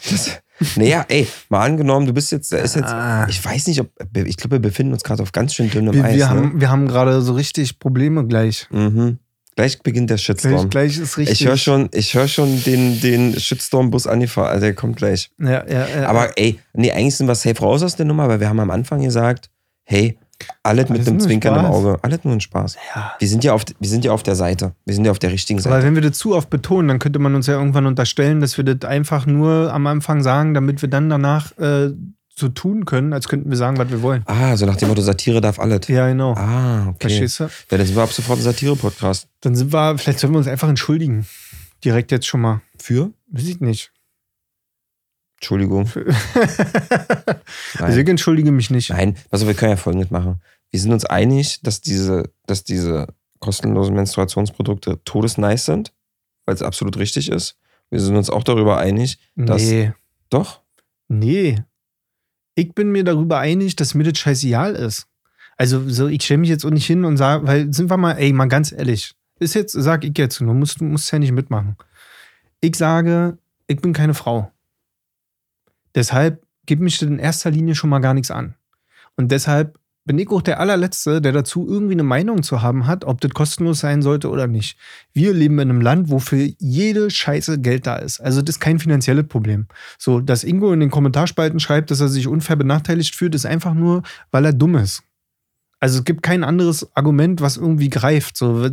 Das, naja, ey, mal angenommen, du bist jetzt, da ist jetzt, Ah. ich weiß nicht, ob, ich glaube, wir befinden uns gerade auf ganz schön dünnem Wir, Eis. wir, ne? haben, wir haben gerade so richtig Probleme gleich. mhm. Gleich beginnt der Gleich, Shitstorm. gleich ist richtig. ich höre schon, ich hör schon den, den Shitstorm-Bus angefahren, also der kommt gleich. Ja, ja, ja, Aber ey, nee, eigentlich sind wir safe raus aus der Nummer, weil wir haben am Anfang gesagt, hey, alles mit einem Zwinkern im. Auge, alles nur ein Spaß. ja. Wir sind ja auf, wir sind ja auf der Seite, wir sind ja auf der richtigen Aber Seite. wenn wir das zu oft betonen, dann könnte man uns ja irgendwann unterstellen, dass wir das einfach nur am Anfang sagen, damit wir dann danach äh, so tun können, als könnten wir sagen, was wir wollen. Ah, so nach dem Motto, Satire darf alles. Ja, genau. Ah, okay. Verstehst du? Ja, dann sind wir ab sofort ein Satire-Podcast. Dann sind wir, vielleicht sollen wir uns einfach entschuldigen. Direkt jetzt schon mal. Für? Weiß ich nicht. Entschuldigung. Also ich entschuldige mich nicht. Nein, also wir können ja folgendes machen. Wir sind uns einig, dass diese, dass diese kostenlosen Menstruationsprodukte todesnice sind, weil es absolut richtig ist. Wir sind uns auch darüber einig, dass. Nee. Doch? Nee. Ich bin mir darüber einig, dass mir das scheißegal ist. Also, so, ich stelle mich jetzt auch nicht hin und sage, weil, sind wir mal, ey, mal ganz ehrlich, ist jetzt, sag ich jetzt, du musst, du musst ja nicht mitmachen. Ich sage, ich bin keine Frau. Deshalb gibt mich das in erster Linie schon mal gar nichts an. Und deshalb bin ich auch der allerletzte, der dazu irgendwie eine Meinung zu haben hat, ob das kostenlos sein sollte oder nicht. Wir leben in einem Land, wo für jede Scheiße Geld da ist. Also das ist kein finanzielles Problem. So, dass Ingo in den Kommentarspalten schreibt, dass er sich unfair benachteiligt fühlt, ist einfach nur, weil er dumm ist. Also es gibt kein anderes Argument, was irgendwie greift. So,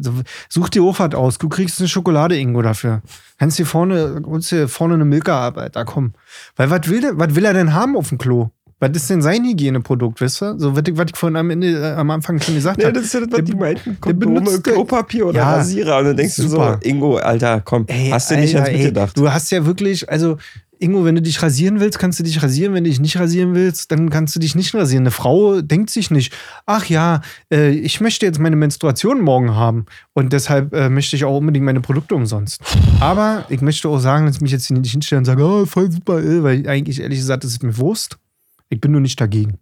such dir Hochfahrt aus, du kriegst eine Schokolade Ingo dafür. Kannst dir vorne, holst dir vorne eine Milka ab, Alter, komm. Weil was will, der, was will er denn haben auf dem Klo? Was ist denn sein Hygieneprodukt, weißt du? So, was ich, was ich vorhin am, Ende, äh, am Anfang schon gesagt habe. Ja, das ist ja das, was Der- die meinten. benutzt- Klopapier oder Ja, Rasierer. Und dann denkst super. du so, Ingo, Alter, komm, Ey, hast du nicht Alter, ans mitgedacht? Du hast ja wirklich, also Ingo, wenn du dich rasieren willst, kannst du dich rasieren. Wenn du dich nicht rasieren willst, dann kannst du dich nicht rasieren. Eine Frau denkt sich nicht, ach ja, äh, ich möchte jetzt meine Menstruation morgen haben und deshalb äh, möchte ich auch unbedingt meine Produkte umsonst. Aber ich möchte auch sagen, dass ich mich jetzt hier nicht hinstellen und sagen, oh, voll super, äh, weil eigentlich ehrlich gesagt, das ist mir Wurst. Ich bin nur nicht dagegen.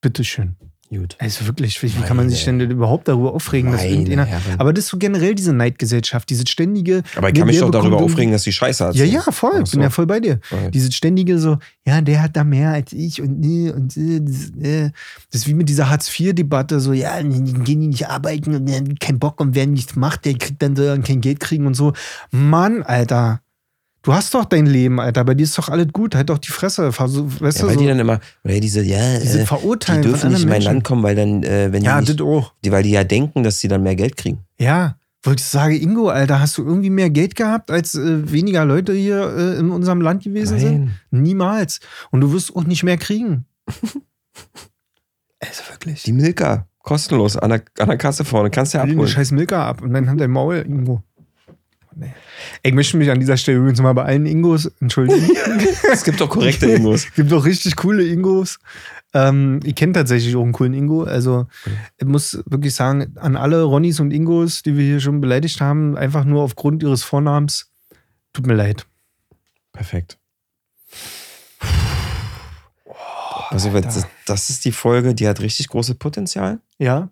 Bitteschön. Gut. Also wirklich, wie, wie kann man sich denn Meine- überhaupt darüber aufregen, dass Meine irgendeiner. Herren. Aber das ist so generell diese Neidgesellschaft, diese ständige. Aber ich kann ne, mich der doch darüber aufregen, dass die Scheiße hat. Ja, ja, voll. Ich so. bin ja voll bei dir. Voll. Dieses ständige so, ja, der hat da mehr als ich und nee, und das, äh. das ist wie mit dieser Hartz-IV-Debatte, so, ja, gehen die nicht arbeiten und haben keinen Bock und wer nichts macht, der kriegt dann kein Geld kriegen und so. Mann, Alter. Du hast doch dein Leben, Alter. Bei dir ist doch alles gut. Halt doch die Fresse. Versuch- Weißt Ja, weil so, die dann immer, oder diese, ja, äh, die von dürfen nicht in mein. Land kommen, weil dann, äh, wenn Ja, die nicht, auch. die, weil die ja denken, dass sie dann mehr Geld kriegen. Ja, wollte ich sagen, Ingo, Alter, hast du irgendwie mehr Geld gehabt, als äh, weniger Leute hier äh, in unserem Land gewesen sind? Niemals. Und du wirst auch nicht mehr kriegen. also wirklich. Die Milka, kostenlos, an der, an der Kasse vorne, kannst du ja Hol den abholen. scheiß Milka ab und dann hat der Maul Ingo. Nee. Ich möchte mich an dieser Stelle übrigens mal bei allen Ingos entschuldigen. Es gibt doch korrekte Ingos. gibt auch richtig coole Ingos. Ähm, ich kenne tatsächlich auch einen coolen Ingo. Also ich muss wirklich sagen, an alle Ronnys und Ingos, die wir hier schon beleidigt haben, einfach nur aufgrund ihres Vornamens, tut mir leid. Perfekt. Also, das, das ist die Folge, die hat richtig großes Potenzial. Ja,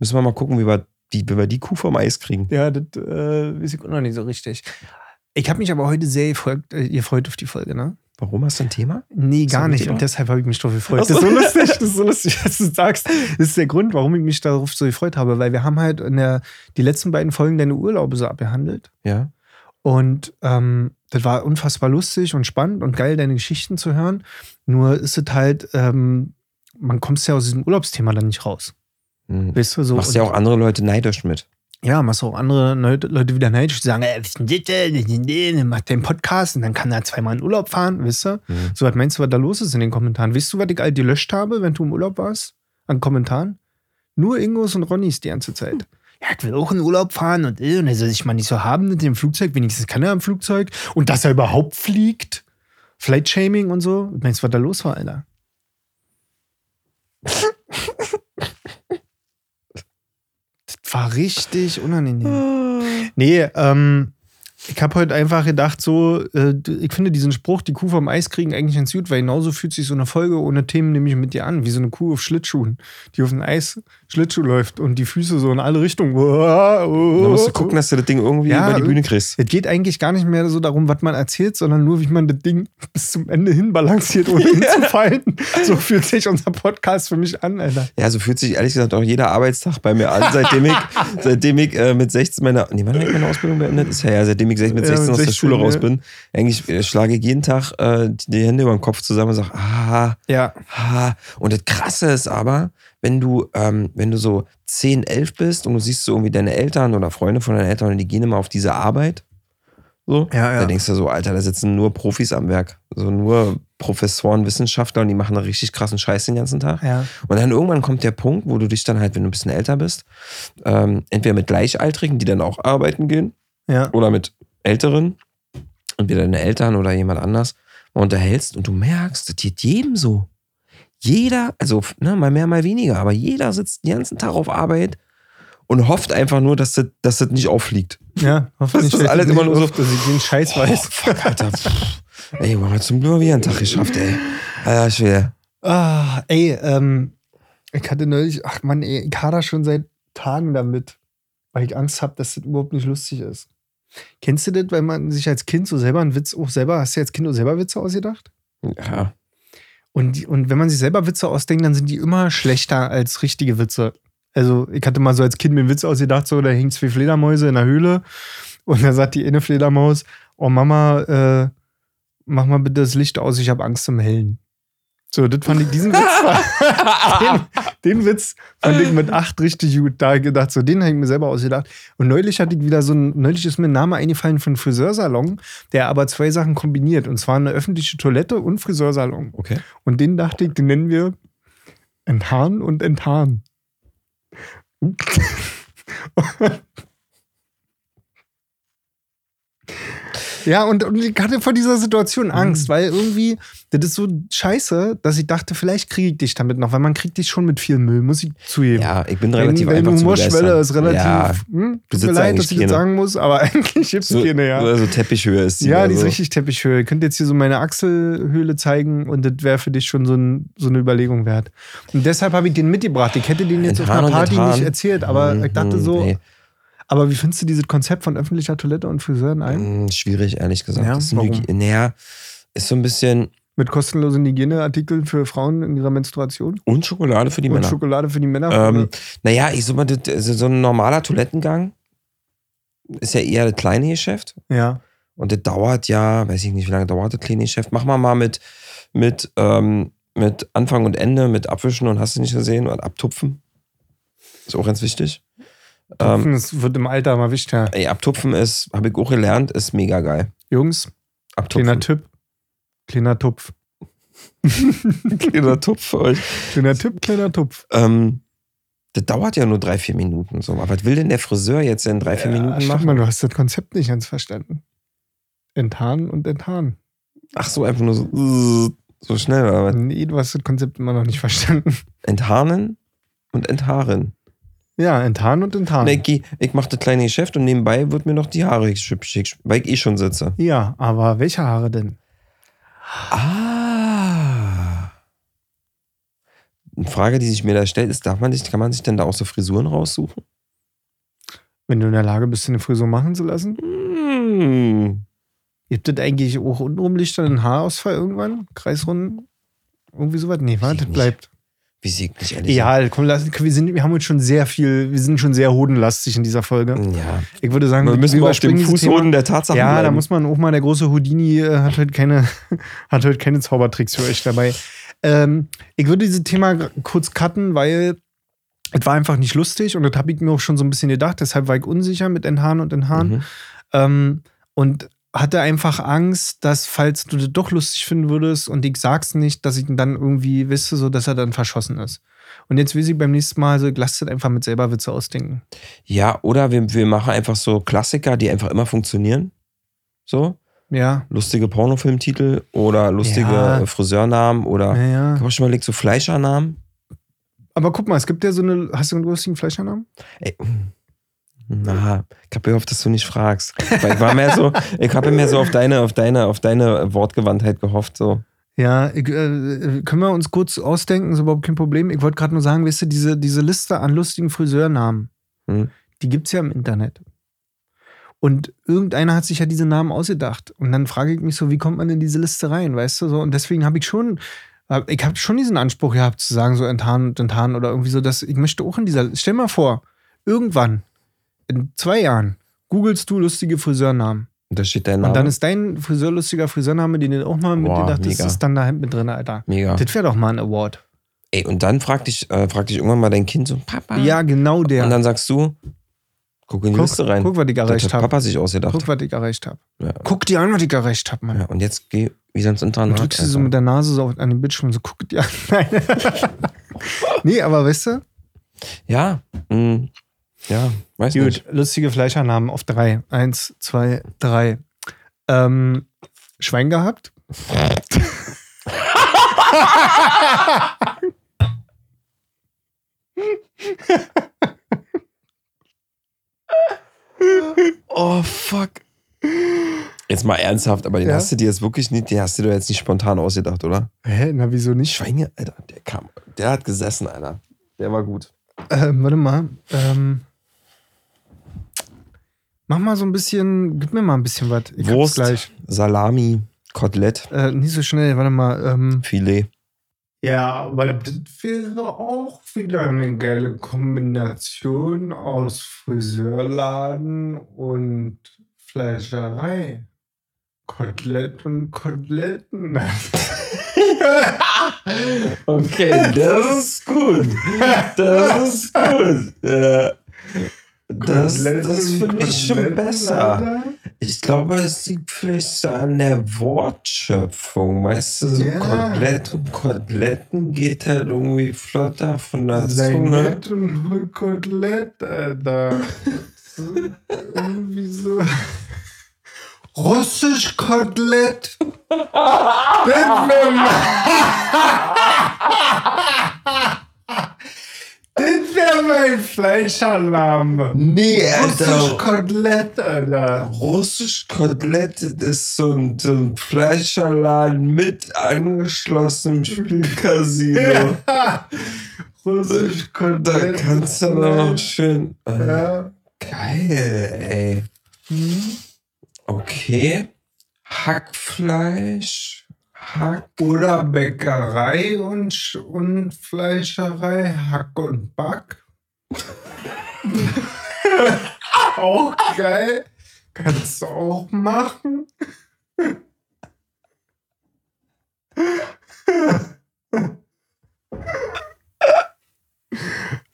Müssen wir mal gucken, wie wir wie wir die Kuh vom Eis kriegen. ja, das äh, weiß ich noch nicht so richtig. Ich habe mich aber heute sehr gefreut, äh, gefreut auf die Folge, ne? Warum hast du ein Thema? Nee, gar nicht. Thema? Und deshalb habe ich mich drauf gefreut. Das ist so. so lustig, das ist so lustig, dass du sagst. Das ist der Grund, warum ich mich darauf so gefreut habe, weil wir haben halt in der, die letzten beiden Folgen deine Urlaube so abgehandelt. Ja. Und ähm, das war unfassbar lustig und spannend und geil, deine Geschichten zu hören. Nur ist es halt, ähm, man kommt ja aus diesem Urlaubsthema dann nicht raus. Hm. Weißt du, so. Machst ja auch andere Leute neidisch mit. ja, machst auch andere Leute, wieder neidisch, die sagen, macht der einen Podcast und dann kann er zweimal in Urlaub fahren, weißt du? Hm. So, was meinst du, was da los ist in den Kommentaren? Weißt du, was ich all gelöscht habe, wenn du im Urlaub warst? An Kommentaren? Nur Ingos und Ronnys die ganze Zeit. Ja, ich will auch in Urlaub fahren und, äh, und er soll sich mal nicht so haben mit dem Flugzeug. Wenigstens kann er im Flugzeug. Und dass er überhaupt fliegt. Flight-Shaming und so. Was meinst du, was da los war, Alter? War richtig unangenehm. Nee, ähm, ich habe heute einfach gedacht, so, äh, ich finde diesen Spruch, die Kuh vom Eis kriegen, eigentlich ganz gut, weil genauso fühlt sich so eine Folge ohne Themen nämlich mit dir an, wie so eine Kuh auf Schlittschuhen, die auf dem Eis Schlittschuh läuft und die Füße so in alle Richtungen. Da musst du gucken, dass du das Ding irgendwie Ja, über die Bühne kriegst. Es geht eigentlich gar nicht mehr so darum, was man erzählt, sondern nur, wie man das Ding bis zum Ende hin balanciert, ohne hinzufallen. So fühlt sich unser Podcast für mich an, Alter. Ja, so fühlt sich ehrlich gesagt auch jeder Arbeitstag bei mir an, seitdem ich, seitdem ich äh, mit 16 meine, nee, wann habe ich meine Ausbildung beendet? Ist ja, ja, seitdem ich sech- mit Ja, 16 mit aus der 16, Schule raus ja. bin. Eigentlich äh, schlage ich jeden Tag äh, die Hände über den Kopf zusammen und sage, ah, Ja. ah. Und das Krasse ist aber, wenn du, ähm, wenn du so 10, 11 bist und du siehst so irgendwie deine Eltern oder Freunde von deinen Eltern und die gehen immer auf diese Arbeit, so, Ja, ja. da denkst du so, Alter, da sitzen nur Profis am Werk. So nur Professoren, Wissenschaftler und die machen einen richtig krassen Scheiß den ganzen Tag. Ja. Und dann irgendwann kommt der Punkt, wo du dich dann halt, wenn du ein bisschen älter bist, ähm, entweder mit Gleichaltrigen, die dann auch arbeiten gehen, Ja. oder mit Älteren, entweder deine Eltern oder jemand anders, mal unterhältst und du merkst, das geht jedem so. Jeder, also ne, mal mehr, mal weniger, aber jeder sitzt den ganzen Tag auf Arbeit und hofft einfach nur, dass das, dass das nicht auffliegt. Ja, hoffentlich Das ist alles immer nur so- dass ich den Scheiß Oh, weiß. fuck, Alter. Ey, wir haben zum Glück wieder einen Tag geschafft, ey. Alter, schwer. Ah, ey, ähm, ich hatte neulich, ach Mann, ey, ich hader schon seit Tagen damit, weil ich Angst habe, dass das überhaupt nicht lustig ist. Kennst du das, wenn man sich als Kind so selber einen Witz auch selber, hast du als Kind auch selber Witze ausgedacht? Ja. Und, und wenn man sich selber Witze ausdenkt, dann sind die immer schlechter als richtige Witze. Also, ich hatte mal so als Kind mir einen Witz ausgedacht, so, da hingen zwei Fledermäuse in der Höhle und da sagt die eine Fledermaus, oh Mama, äh, mach mal bitte das Licht aus, ich habe Angst im Hellen. So, das fand ich, diesen Witz, den, den, Witz fand ich mit acht richtig gut. Da gedacht, so, den habe ich mir selber ausgedacht. Und neulich hatte ich wieder so ein, neulich ist mir ein Name eingefallen von Friseursalon, der aber zwei Sachen kombiniert. Und zwar eine öffentliche Toilette und Friseursalon. Okay. Und den dachte ich, den nennen wir Enthaaren und Enthaaren. Ja, und, und ich hatte vor dieser Situation Angst, mhm. weil irgendwie, das ist so scheiße, dass ich dachte, vielleicht kriege ich dich damit noch, weil man kriegt dich schon mit viel Müll, muss ich zugeben. Ja, ich bin relativ wenn, einfach Humorschwelle ist relativ, ja, hm, tut mir leid, dass ich das sagen muss, aber eigentlich gibt es so, keine, ja. Also Teppichhöhe ist die. Ja, die ist so. richtig Teppichhöhe. Ich könnte jetzt hier so meine Achselhöhle zeigen und das wäre für dich schon so, ein, so, eine Überlegung wert. Und deshalb habe ich den mitgebracht. Ich hätte den jetzt auf einer Party nicht erzählt, aber mhm, ich dachte so, nee. Aber wie findest du dieses Konzept von öffentlicher Toilette und Friseuren ein? Mm, schwierig, ehrlich gesagt. Ja, ist warum? Naja, ist so ein bisschen. Mit kostenlosen Hygieneartikeln für Frauen in ihrer Menstruation? Und Schokolade für die und Männer. Schokolade für die Männer? Ähm, naja, ich sag mal, so ein normaler Toilettengang ist ja eher das kleine Geschäft. Ja. Und das dauert ja, weiß ich nicht, wie lange dauert das kleine Geschäft. Machen wir mal mit, mit, ähm, mit Anfang und Ende, mit Abwischen und hast du nicht gesehen und Abtupfen. Ist auch ganz wichtig. Tupfen, ähm, das wird im Alter mal wichtiger. Ey, Abtupfen ist, habe ich auch gelernt, ist mega geil. Jungs, Abtupfen. kleiner Tipp, kleiner Tupf. kleiner Tupf für euch. Kleiner Tipp, kleiner Tupf. Ähm, das dauert ja nur drei, vier Minuten. So. Aber was will denn der Friseur jetzt in drei, vier ja, Minuten machen? Mal, du hast das Konzept nicht ganz verstanden. Enthaaren und enthaaren. Ach so, einfach nur so, so schnell. Aber nee, du hast das Konzept immer noch nicht verstanden. Entharnen und enthaaren. Ja, enttarnen und enttarnen. Ich, ich mache das kleine Geschäft und nebenbei wird mir noch die Haare geschickt, weil ich eh schon sitze. Ja, aber welche Haare denn? Ah. Eine Frage, die sich mir da stellt, ist, darf man sich, kann man sich denn da auch so Frisuren raussuchen? Wenn du in der Lage bist, eine Frisur machen zu lassen? Hm. Gibt das eigentlich auch untenrum einen Haarausfall irgendwann? Kreisrunden? Irgendwie sowas? Nee, warte, das bleibt. Wie sieht nicht ehrlich Ja, komm, lass, wir, sind, wir haben uns schon sehr viel, wir sind schon sehr hodenlastig in dieser Folge. Ja. Ich würde sagen, wir müssen wir auf dem Fußhoden der Tatsachen Ja, bleiben. da muss man auch mal, der große Houdini äh, hat heute keine, hat heute keine Zaubertricks für euch dabei. Ähm, ich würde dieses Thema kurz cutten, weil es war einfach nicht lustig und das habe ich mir auch schon so ein bisschen gedacht. Deshalb war ich unsicher mit Enthaaren und Enthaaren. Mhm. Ähm, und hatte einfach Angst, dass, falls du das doch lustig finden würdest und ich sag's nicht, dass ich dann irgendwie wisse, so dass er dann verschossen ist. Und jetzt will sie beim nächsten Mal so, lass das einfach mit selber Witze ausdenken. Ja, oder wir, wir machen einfach so Klassiker, die einfach immer funktionieren. So. Ja. Lustige Pornofilmtitel oder lustige Ja. Friseurnamen oder Ja, ja. ich habe schon mal überlegt, so Fleischernamen. Aber guck mal, es gibt ja so eine. Hast du einen lustigen Fleischernamen? Ey, na, ich habe gehofft, dass du nicht fragst. Weil ich war mehr so, ich habe mehr so auf deine, auf deine, auf deine Wortgewandtheit gehofft. So. Ja, ich, äh, können wir uns kurz ausdenken, ist überhaupt kein Problem. Ich wollte gerade nur sagen, weißt du, diese, diese Liste an lustigen Friseurnamen, Hm. die gibt es ja im Internet. Und irgendeiner hat sich ja diese Namen ausgedacht. Und dann frage ich mich so, wie kommt man in diese Liste rein, weißt du? So, und deswegen habe ich schon, ich habe schon diesen Anspruch gehabt, zu sagen, so enttarnen und enttarnen oder irgendwie so, dass ich möchte auch in dieser, stell mal vor, irgendwann, in zwei Jahren, googelst du lustige Friseurnamen. Und da steht dein Name. Und dann ist dein Friseur lustiger Friseurname, den du auch mal Boah, mitgedacht hast, mega. ist dann da mit drin, Alter. Mega. Das wäre doch mal ein Award. Ey, und dann fragt dich, äh, fragt dich irgendwann mal dein Kind so, Papa. Ja, genau der. Und dann sagst du, guck in die guck, Liste rein. guck, was ich erreicht habe. Papa sich ausgedacht. Guck, was ich erreicht habe. Ja. Guck dir an, was ich erreicht habe, Mann. Ja, und jetzt geh wie sonst Und Internat. drückst du so mit der Nase so auf- an den Bildschirm und so, guck dir an. Nein. nee, aber weißt du? Ja, mh, ja, weiß Gut, nicht. lustige Fleischernamen auf drei. Eins, zwei, drei. Ähm, Schwein gehabt? Oh, fuck. Jetzt mal ernsthaft, aber den Ja? hast du dir jetzt wirklich nicht, den hast du dir jetzt nicht spontan ausgedacht, oder? Hä, na wieso nicht? Schweine, Alter, der kam, der hat gesessen, Alter. Der war gut. Ähm, warte mal. Ähm, mach mal so ein bisschen, gib mir mal ein bisschen was. Ich Wurst, gleich. Salami, Kotelett, Äh, nicht so schnell, warte mal. Ähm, Filet. Ja, aber das wäre auch wieder eine geile Kombination aus Friseurladen und Fleischerei. Kotelett und Koteletten. Okay, das ist gut. Das ist gut. Ja. Das, das finde ich schon besser. Ich glaube, es liegt vielleicht so an der Wortschöpfung. Weißt du, so Ja. Kotelett und Koteletten geht halt irgendwie flotter von der Zunge. Seinett und Kotelett, Alter. Irgendwie so. Russisch Kotelett. Wäre Das wäre mein Fleischalarm. Nee, Russisch Alter. Kotelett, Alter. Russisch Kotelett ist so ein, so ein Fleischerladen mit angeschlossenem Spielcasino. Russisch Da Kotelett. kannst du dann noch schön. Äh, Ja. Geil, ey. Okay. Hackfleisch. Hack. Oder Bäckerei und, und Fleischerei, Hack und Back. auch geil. Kannst du auch machen.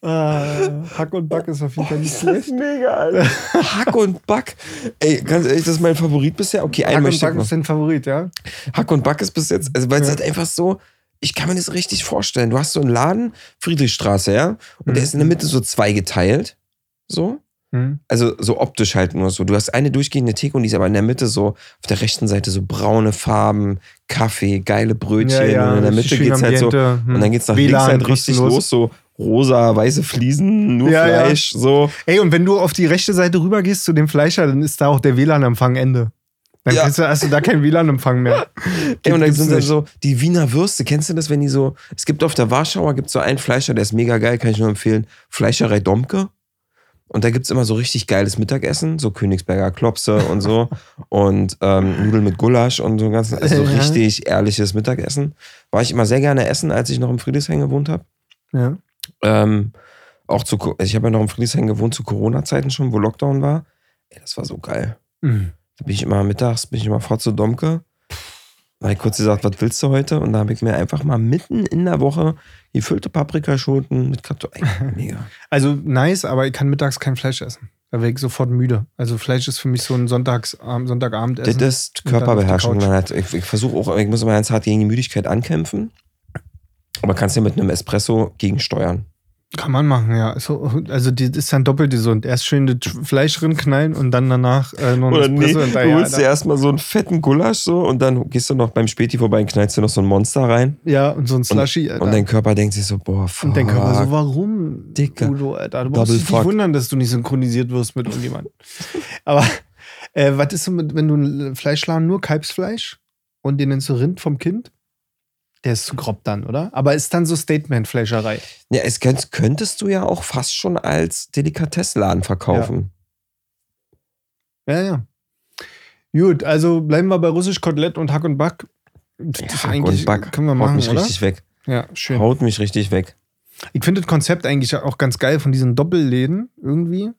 Hack und Back ist auf jeden Fall nicht schlecht. mega, Alter. Hack und Back. Ey, ganz ehrlich, das ist mein Favorit bisher. Okay, Hack und möchte ich Back noch. ist dein Favorit, ja? Hack und Back ist bis jetzt, also weil es Ja. halt einfach so, ich kann mir das richtig vorstellen. Du hast so einen Laden, Friedrichstraße, ja, und der Mhm. ist in der Mitte so zweigeteilt. So. Hm. Also so optisch halt nur so. Du hast eine durchgehende Theke und die ist aber in der Mitte so, auf der rechten Seite so braune Farben, Kaffee, geile Brötchen. und in der Mitte geht's halt so. Hm. Und dann geht's nach links halt richtig los, so rosa, weiße Fliesen, nur Ja, ja. Fleisch, so. Ey, und wenn du auf die rechte Seite rüber gehst zu dem Fleischer, dann ist da auch der WLAN-Empfang Ende. Dann Ja. du, hast du da keinen WLAN-Empfang mehr. Ey, und dann sind dann so die Wiener Würste. Kennst du das, wenn die so. Es gibt auf der Warschauer gibt's so einen Fleischer, der ist mega geil, kann ich nur empfehlen. Fleischerei Domke. Und da gibt's immer so richtig geiles Mittagessen, so Königsberger Klopse und so. und ähm, Nudeln mit Gulasch und so ganz, also so Ja. richtig ehrliches Mittagessen. War ich immer sehr gerne essen, als ich noch im Friedrichshain gewohnt habe. Ja. Ähm, auch zu, ich habe ja noch im Friedrichshain gewohnt zu Corona-Zeiten schon, wo Lockdown war. Ey, das war so geil. Mhm. Da bin ich immer mittags, bin ich immer vor zu Domke. Da habe ich kurz gesagt, was willst du heute? Und da habe ich mir einfach mal mitten in der Woche gefüllte Paprikaschoten mit Kartoffeln. Mega. Also nice, aber ich kann mittags kein Fleisch essen. Da werde ich sofort müde. Also Fleisch ist für mich so ein Sonntags, Sonntagabendessen. Das ist Körperbeherrschung. Hat, ich ich versuche auch, ich muss immer ganz hart gegen die Müdigkeit ankämpfen. Aber kannst ja mit einem Espresso gegensteuern. Kann man machen, ja. So, also die das ist dann doppelt gesund. Erst schön das Fleisch drin knallen und dann danach äh, noch ein Oder nee, Espresso du hinterher. holst dir erstmal so einen fetten Gulasch so und dann gehst du noch beim Späti vorbei und knallst dir noch so ein Monster rein. ja, und so ein Slushy. Alter. Und dein Körper denkt sich so, boah, fuck. Und dein Körper so, warum? Dicker. Udo, Alter, du brauchst Double dich nicht wundern, dass du nicht synchronisiert wirst mit irgendjemandem. Aber äh, was ist so mit, wenn du einen Fleischladen nur Kalbsfleisch und den nennst du Rind vom Kind? Der ist zu grob dann, oder? Aber ist dann so Statement-Fleischerei. Ja, es könnt, könntest du ja auch fast schon als Delikatessladen verkaufen. Ja, ja. Gut, also bleiben wir bei Russisch Kotelett und Hack und Back. Das Ja, Hack und Back. können wir Haut machen, mich oder? richtig weg. Ja, schön. Haut mich richtig weg. Ich finde das Konzept eigentlich auch ganz geil von diesen Doppelläden irgendwie.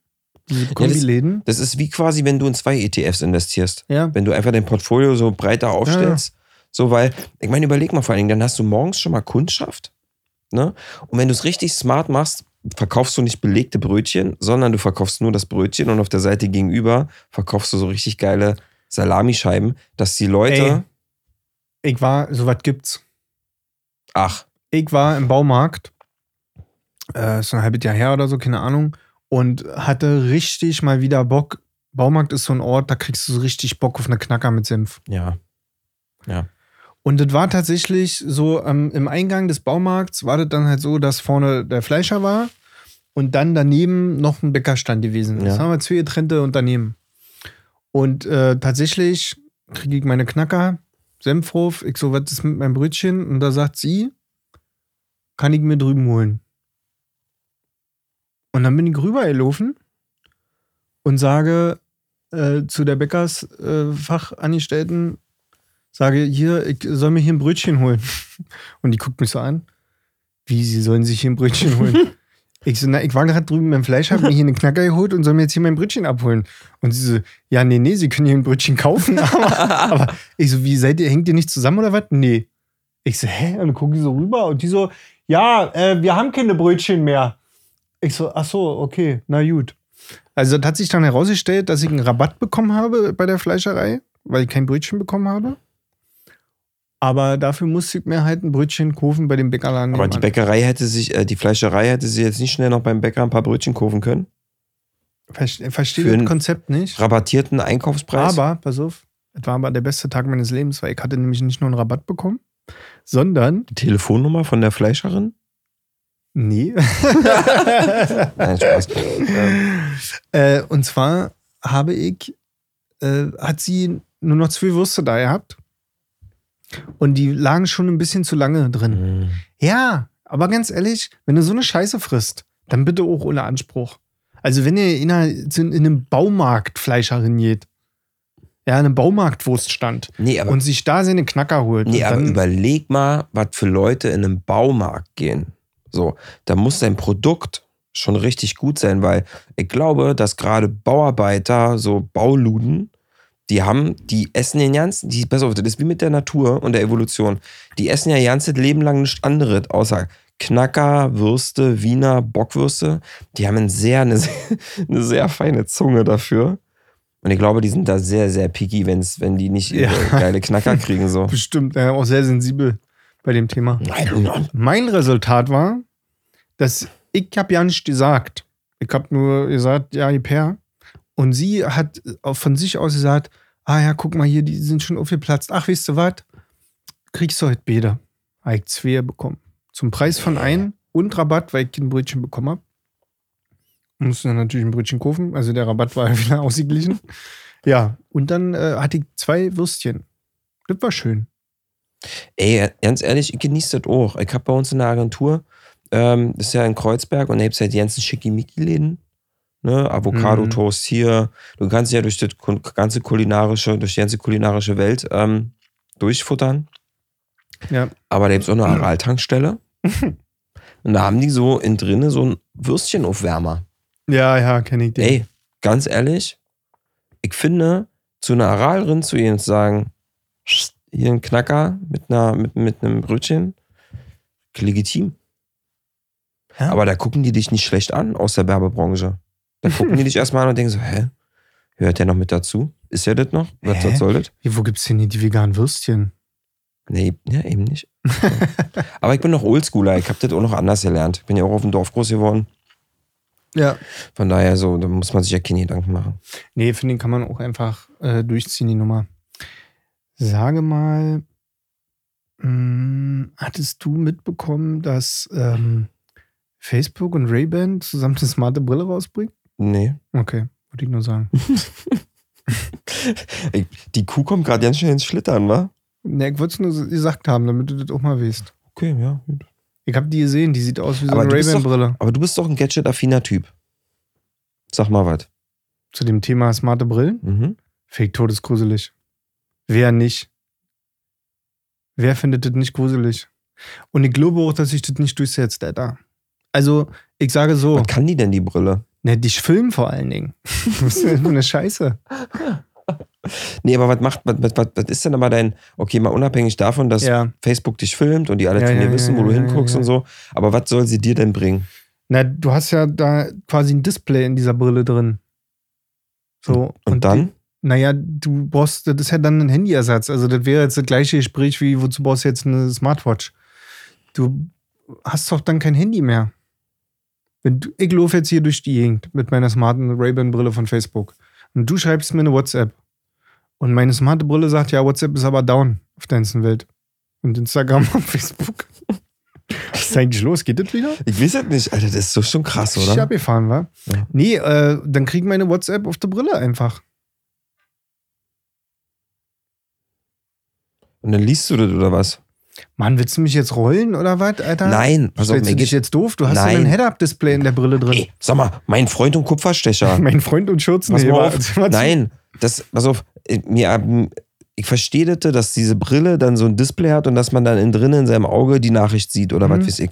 Diese Kombiläden. Das ist wie quasi, wenn du in zwei ETFs investierst. Ja, Wenn du einfach dein Portfolio so breiter aufstellst. So, weil, ich meine, überleg mal vor allen Dingen, dann hast du morgens schon mal Kundschaft. Ne? Und wenn du es richtig smart machst, verkaufst du nicht belegte Brötchen, sondern du verkaufst nur das Brötchen und auf der Seite gegenüber verkaufst du so richtig geile Salamischeiben, dass die Leute. Ey. ich war, sowas gibt's. Ach, ich war im Baumarkt, äh, ist so ein halbes Jahr her oder so, keine Ahnung, und hatte richtig mal wieder Bock. Baumarkt ist so ein Ort, da kriegst du so richtig Bock auf eine Knacker mit Senf. ja. Ja. Und das war tatsächlich so, ähm, im Eingang des Baumarkts war das dann halt so, dass vorne der Fleischer war und dann daneben noch ein Bäckerstand gewesen. Das Ja. haben wir zwei getrennte Unternehmen. Und äh, tatsächlich kriege ich meine Knacker, Senfhof, ich so, was ist mit meinem Brötchen? Und da sagt sie, kann ich mir drüben holen. Und dann bin ich rübergelaufen und sage äh, zu der Bäckersfachangestellten, äh, sage, hier, ich soll mir hier ein Brötchen holen. Und die guckt mich so an. Wie, sie sollen sich hier ein Brötchen holen? Ich so, na, ich war gerade drüben beim Fleisch, habe mir hier einen Knacker geholt und soll mir jetzt hier mein Brötchen abholen. Und sie so, ja, nee, nee, sie können hier ein Brötchen kaufen. Aber, aber ich so, wie seid ihr, hängt ihr nicht zusammen oder was? Nee. Ich so, hä? Und dann gucke ich so rüber und die so, ja, äh, wir haben keine Brötchen mehr. Ich so, ach so, okay, na gut. Also das hat sich dann herausgestellt, dass ich einen Rabatt bekommen habe bei der Fleischerei, weil ich kein Brötchen bekommen habe. Aber dafür musste ich mir halt ein Brötchen kaufen bei dem Bäckerladen. Aber die. Bäckerei hätte sich, äh, die Fleischerei hätte sie jetzt nicht schnell noch beim Bäcker ein paar Brötchen kaufen können. Verste- Verstehe Für das Konzept nicht. Rabattierten Einkaufspreis. Aber, pass auf, es war aber der beste Tag meines Lebens, weil ich hatte nämlich nicht nur einen Rabatt bekommen, sondern, die Telefonnummer von der Fleischerin? nee, Nein, Spaß. äh, und zwar habe ich, äh, hat sie nur noch zwei Würste da gehabt und die lagen schon ein bisschen zu lange drin. mh. Ja, aber ganz ehrlich, wenn du so eine Scheiße frisst, dann bitte auch ohne Anspruch. Also wenn ihr in, einer, in einem Baumarkt Fleischerin geht, ja, in einem Baumarktwurststand nee, aber, und sich da seine Knacker holt, nee, und aber überleg mal, was für Leute in einem Baumarkt gehen. So, da muss dein Produkt schon richtig gut sein, weil ich glaube, dass gerade Bauarbeiter, so Bauluden, die haben, die essen den ganzen, die, pass auf, das ist wie mit der Natur und der Evolution. Die essen ja ganze Leben lang nichts anderes, außer Knacker, Würste, Wiener, Bockwürste. Die haben ein sehr, eine, sehr, eine sehr feine Zunge dafür. Und ich glaube, die sind da sehr, sehr picky, wenn's, wenn die nicht ihre Ja. geile Knacker kriegen. So. bestimmt ja, auch sehr sensibel bei dem Thema. Mein Resultat war, dass ich habe ja nicht gesagt. Ich habe nur gesagt, ja, die Per. Und sie hat auch von sich aus gesagt, ah ja, guck mal hier, die sind schon aufgeplatzt. Ach, weißt du was? Kriegst du heute beide. Habe ich zwei bekommen. Zum Preis von ein und Rabatt, weil ich ein Brötchen bekommen habe. Musste dann natürlich ein Brötchen kaufen. Also der Rabatt war wieder ausgeglichen. Ja, und dann äh, hatte ich zwei Würstchen. Das war schön. Ey, ganz ehrlich, ich genieße das auch. Ich habe bei uns in der Agentur, ähm, das ist ja in Kreuzberg und da gibt es ja die ganzen Schickimicki-Läden. Ne? Avocado-Toast hier. Du kannst ja durch das ganze kulinarische, durch die ganze kulinarische Welt ähm, durchfuttern. Ja. Aber da gibt es auch eine Aral-Tankstelle. und da haben die so in drinne so ein Würstchenaufwärmer. Ja, ja, kenne ich den. Ey, ganz ehrlich, ich finde, zu einer Aralrin zu und zu sagen, hier ein Knacker mit, einer, mit, mit einem Brötchen, legitim. Ja. Aber da gucken die dich nicht schlecht an aus der Werbebranche. Da gucken die dich erstmal an und denken so, hä? Hört der noch mit dazu? Ist ja das noch? Was, was soll das? Wie, wo gibt's denn hier die veganen Würstchen? Nee, ja, eben nicht. Aber ich bin noch Oldschooler, ich habe das auch noch anders gelernt. Ich bin ja auch auf dem Dorf groß geworden. Ja. Von daher so, da muss man sich ja keine Gedanken machen. Nee, finde ich, kann man auch einfach äh, durchziehen, die Nummer. Sage mal, mh, hattest du mitbekommen, dass ähm, Facebook und Ray-Ban zusammen eine smarte Brille rausbringen? Nee. Okay, wollte ich nur sagen. Die Kuh kommt gerade ganz schnell ins Schlittern, wa? nee, ich wollte es nur gesagt haben, damit du das auch mal weißt. Okay, ja. gut. Ich habe die gesehen, die sieht aus wie so Aber eine Ray-Ban-Brille. Aber du bist doch ein Gadget-affiner Typ. Sag mal was. Zu dem Thema smarte Brillen? Mhm. Fake todesgruselig. Wer nicht? Wer findet das nicht gruselig? Und ich glaube auch, dass sich das nicht durchsetzt, Alter. Also, ich sage so, Was kann die denn, die Brille? Ne, dich filmen vor allen Dingen. Was ist für eine Scheiße? Nee, aber was macht, was, was, was ist denn aber dein, okay, mal unabhängig davon, dass Ja. Facebook dich filmt und die alle Ja, von dir ja, wissen, wo du hinguckst und so, aber was soll sie dir denn bringen? Na, du hast ja da quasi ein Display in dieser Brille drin. So. Und, dann? Die, naja, du brauchst, das ist ja dann ein Handyersatz. Also, das wäre jetzt das gleiche Gespräch wie, wozu brauchst du jetzt eine Smartwatch? Du hast doch dann kein Handy mehr. Wenn du, ich laufe jetzt hier durch die Gegend mit meiner smarten Ray-Ban-Brille von Facebook. Und du schreibst mir eine WhatsApp. Und meine smarte Brille sagt, ja, WhatsApp ist aber down auf der ganzen Welt. Und Instagram und Facebook. Was ist eigentlich los? Geht das wieder? Ich weiß es nicht, Alter, das ist so schon krass, Ich oder? abgefahren, war. Ja. Nee, äh, dann krieg meine WhatsApp auf der Brille einfach. Und dann liest du das oder was? Mann, willst du mich jetzt rollen oder was, Alter? Nein, pass auf, mir du dich geht. jetzt doof? Du hast Nein. so ein Head-Up-Display in der Brille drin. Ey, sag mal, mein Freund und Kupferstecher. Mein Freund und Schürzenheber. auf. Nein, das, pass auf, äh, mir, ähm, ich verstehe das, dass diese Brille dann so ein Display hat und dass man dann innen drinnen in seinem Auge die Nachricht sieht oder Mhm. was weiß ich.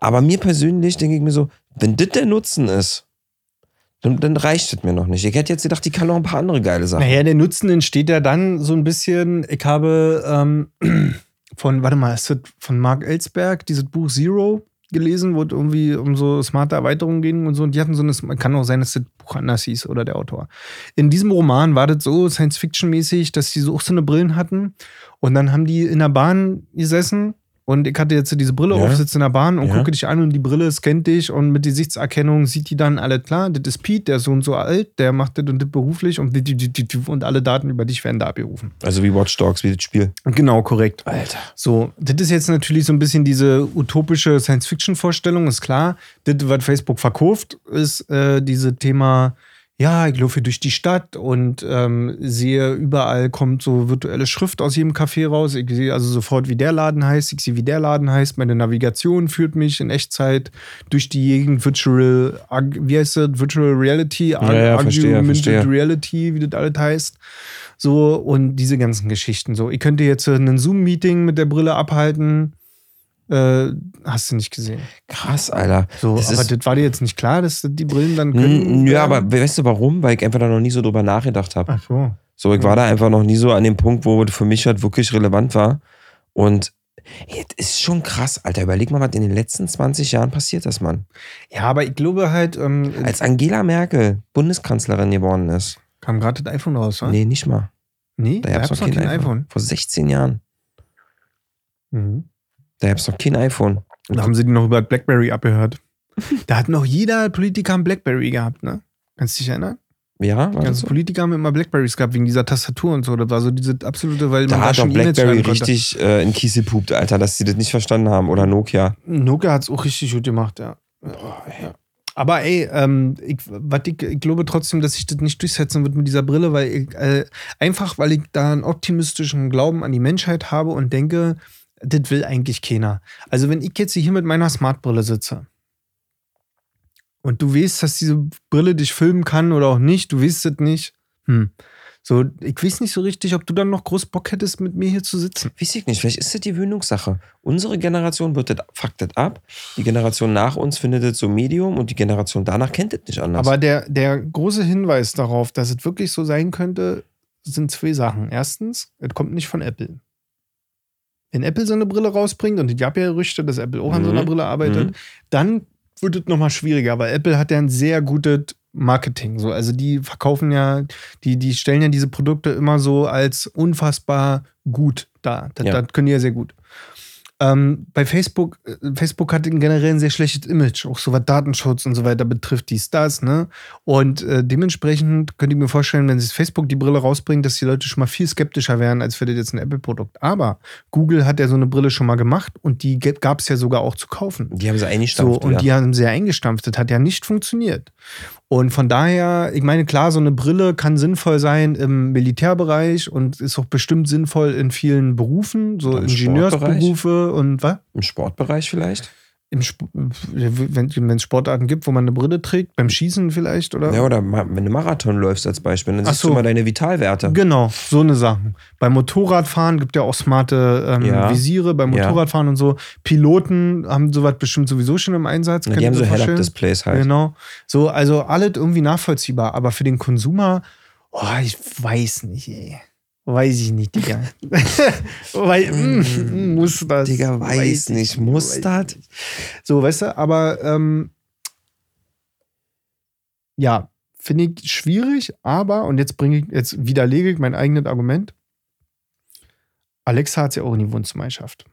Aber mir persönlich denke ich mir so, wenn das der Nutzen ist, dann, dann reicht das mir noch nicht. Ich hätte jetzt gedacht, die kann noch ein paar andere geile Sachen. Naja, der Nutzen entsteht ja dann so ein bisschen. Ich habe ähm, von, warte mal, ist das von Mark Ellsberg dieses Buch Zero gelesen, wo es irgendwie um so smarte Erweiterungen ging und so. Und die hatten so eine, kann auch sein, dass das Buch anders hieß oder der Autor. In diesem Roman war das so Science-Fiction-mäßig, dass die so auch so eine Brillen hatten. Und dann haben die in der Bahn gesessen. Und ich hatte jetzt so diese Brille Ja. auf, sitze in der Bahn und Ja. gucke dich an und die Brille scannt dich und mit Gesichtserkennung sieht die dann alle klar, das ist Pete, der ist so und so alt, der macht das und das beruflich und, und alle Daten über dich werden da abgerufen. Also wie Watch Dogs, wie das Spiel. Genau, korrekt. Alter. So, das ist jetzt natürlich so ein bisschen diese utopische Science-Fiction-Vorstellung, ist klar. Das, was Facebook verkauft, ist äh, diese Thema, ja, ich laufe durch die Stadt und ähm, sehe, überall kommt so virtuelle Schrift aus jedem Café raus. Ich sehe also sofort, wie der Laden heißt. Ich sehe, wie der Laden heißt. Meine Navigation führt mich in Echtzeit durch die Gegend Virtual, wie heißt das? Virtual Reality, Ag- ja, verstehe, Augmented verstehe. Reality, wie das alles heißt. So, und diese ganzen Geschichten. So, ich könnte jetzt ein Zoom-Meeting mit der Brille abhalten. Äh, hast du nicht gesehen. Krass, Alter. So, Das aber ist- das war dir jetzt nicht klar, dass die Brillen dann können. Ja, aber weißt du warum? Weil ich einfach da noch nie so drüber nachgedacht habe. Ach so. So, ich war da einfach noch nie so an dem Punkt, wo es für mich halt wirklich relevant war. Und ey, das ist schon krass, Alter. Überleg mal, was in den letzten 20 Jahren passiert ist, Mann. Ja, aber ich glaube halt, ähm, Als Angela Merkel Bundeskanzlerin geworden ist. kam gerade das iPhone raus, wa? Nee, nicht mal. nee Da gab's gab's noch kein iPhone. Vor 16 Jahren. Mhm. Da gab's noch kein iPhone. Da haben sie die noch über Blackberry abgehört. da hat noch jeder Politiker ein Blackberry gehabt, ne? Kannst du dich erinnern? Ja, Die ganzen so? Politiker haben immer Blackberries gehabt, wegen dieser Tastatur und so. Das war so diese absolute, weil Da man hat doch schon Blackberry richtig äh, in Kies gepupt, Alter, dass sie das nicht verstanden haben. Oder Nokia. Nokia hat es auch richtig gut gemacht, ja. ja. Aber ey, ähm, ich, ich, ich glaube trotzdem, dass sich das nicht durchsetzen wird mit dieser Brille, weil ich, äh, einfach, weil ich da einen optimistischen Glauben an die Menschheit habe und denke, das will eigentlich keiner. Also wenn ich jetzt hier mit meiner Smartbrille sitze und du weißt, dass diese Brille dich filmen kann oder auch nicht, du weißt es nicht, hm. So, ich weiß nicht so richtig, ob du dann noch groß Bock hättest, mit mir hier zu sitzen. Weiß ich nicht, vielleicht ist das die Gewöhnungssache. Unsere Generation wird das, fuckt das ab. Die Generation nach uns findet das so Medium und die Generation danach kennt das nicht anders. Aber der, der große Hinweis darauf, dass es wirklich so sein könnte, sind zwei Sachen. Erstens, es kommt nicht von Apple. Wenn Apple so eine Brille rausbringt, und ich habe ja Gerüchte, dass Apple auch an so einer Mhm. Brille arbeitet, Mhm. dann wird es nochmal schwieriger, weil Apple hat ja ein sehr gutes Marketing. So. Also die verkaufen ja, die, die stellen ja diese Produkte immer so als unfassbar gut dar. Das, Ja. das können die ja sehr gut. Ähm, bei Facebook, äh, Facebook hat generell ein sehr schlechtes Image, auch so was Datenschutz und so weiter betrifft, dies, das, ne? Und äh, dementsprechend könnte ich mir vorstellen, wenn sich Facebook die Brille rausbringt, dass die Leute schon mal viel skeptischer wären, als wäre das jetzt ein Apple-Produkt. Aber Google hat ja so eine Brille schon mal gemacht und die gab es ja sogar auch zu kaufen. die haben sie So, eingestampft. und wieder. die haben sehr eingestampft. Das hat ja nicht funktioniert. Und von daher, ich meine, klar, so eine Brille kann sinnvoll sein im Militärbereich und ist auch bestimmt sinnvoll in vielen Berufen, so Ingenieursberufe und was? Im Sportbereich vielleicht? Im wenn es Sportarten gibt, wo man eine Brille trägt, beim Schießen vielleicht, oder? Ja, oder wenn du Marathon läufst als Beispiel, dann Ach siehst so. du mal deine Vitalwerte. Genau, so eine Sachen. Beim Motorradfahren gibt ja auch smarte ähm, Ja. Visiere, beim Ja. Motorradfahren und so. Piloten haben sowas bestimmt sowieso schon im Einsatz. Die haben so? Head-Up-Displays halt. Genau. So, also alles irgendwie nachvollziehbar, aber für den Konsumer, oh, ich weiß nicht, ey. Weiß ich nicht, Digga. Weil, mm, muss das. Digga, weiß ich nicht, muss weiß das? So, weißt du, aber ähm, ja, finde ich schwierig, aber, und jetzt bringe ich, jetzt widerlege ich mein eigenes Argument. Alexa hat es ja auch in die Wohnzimmer geschafft.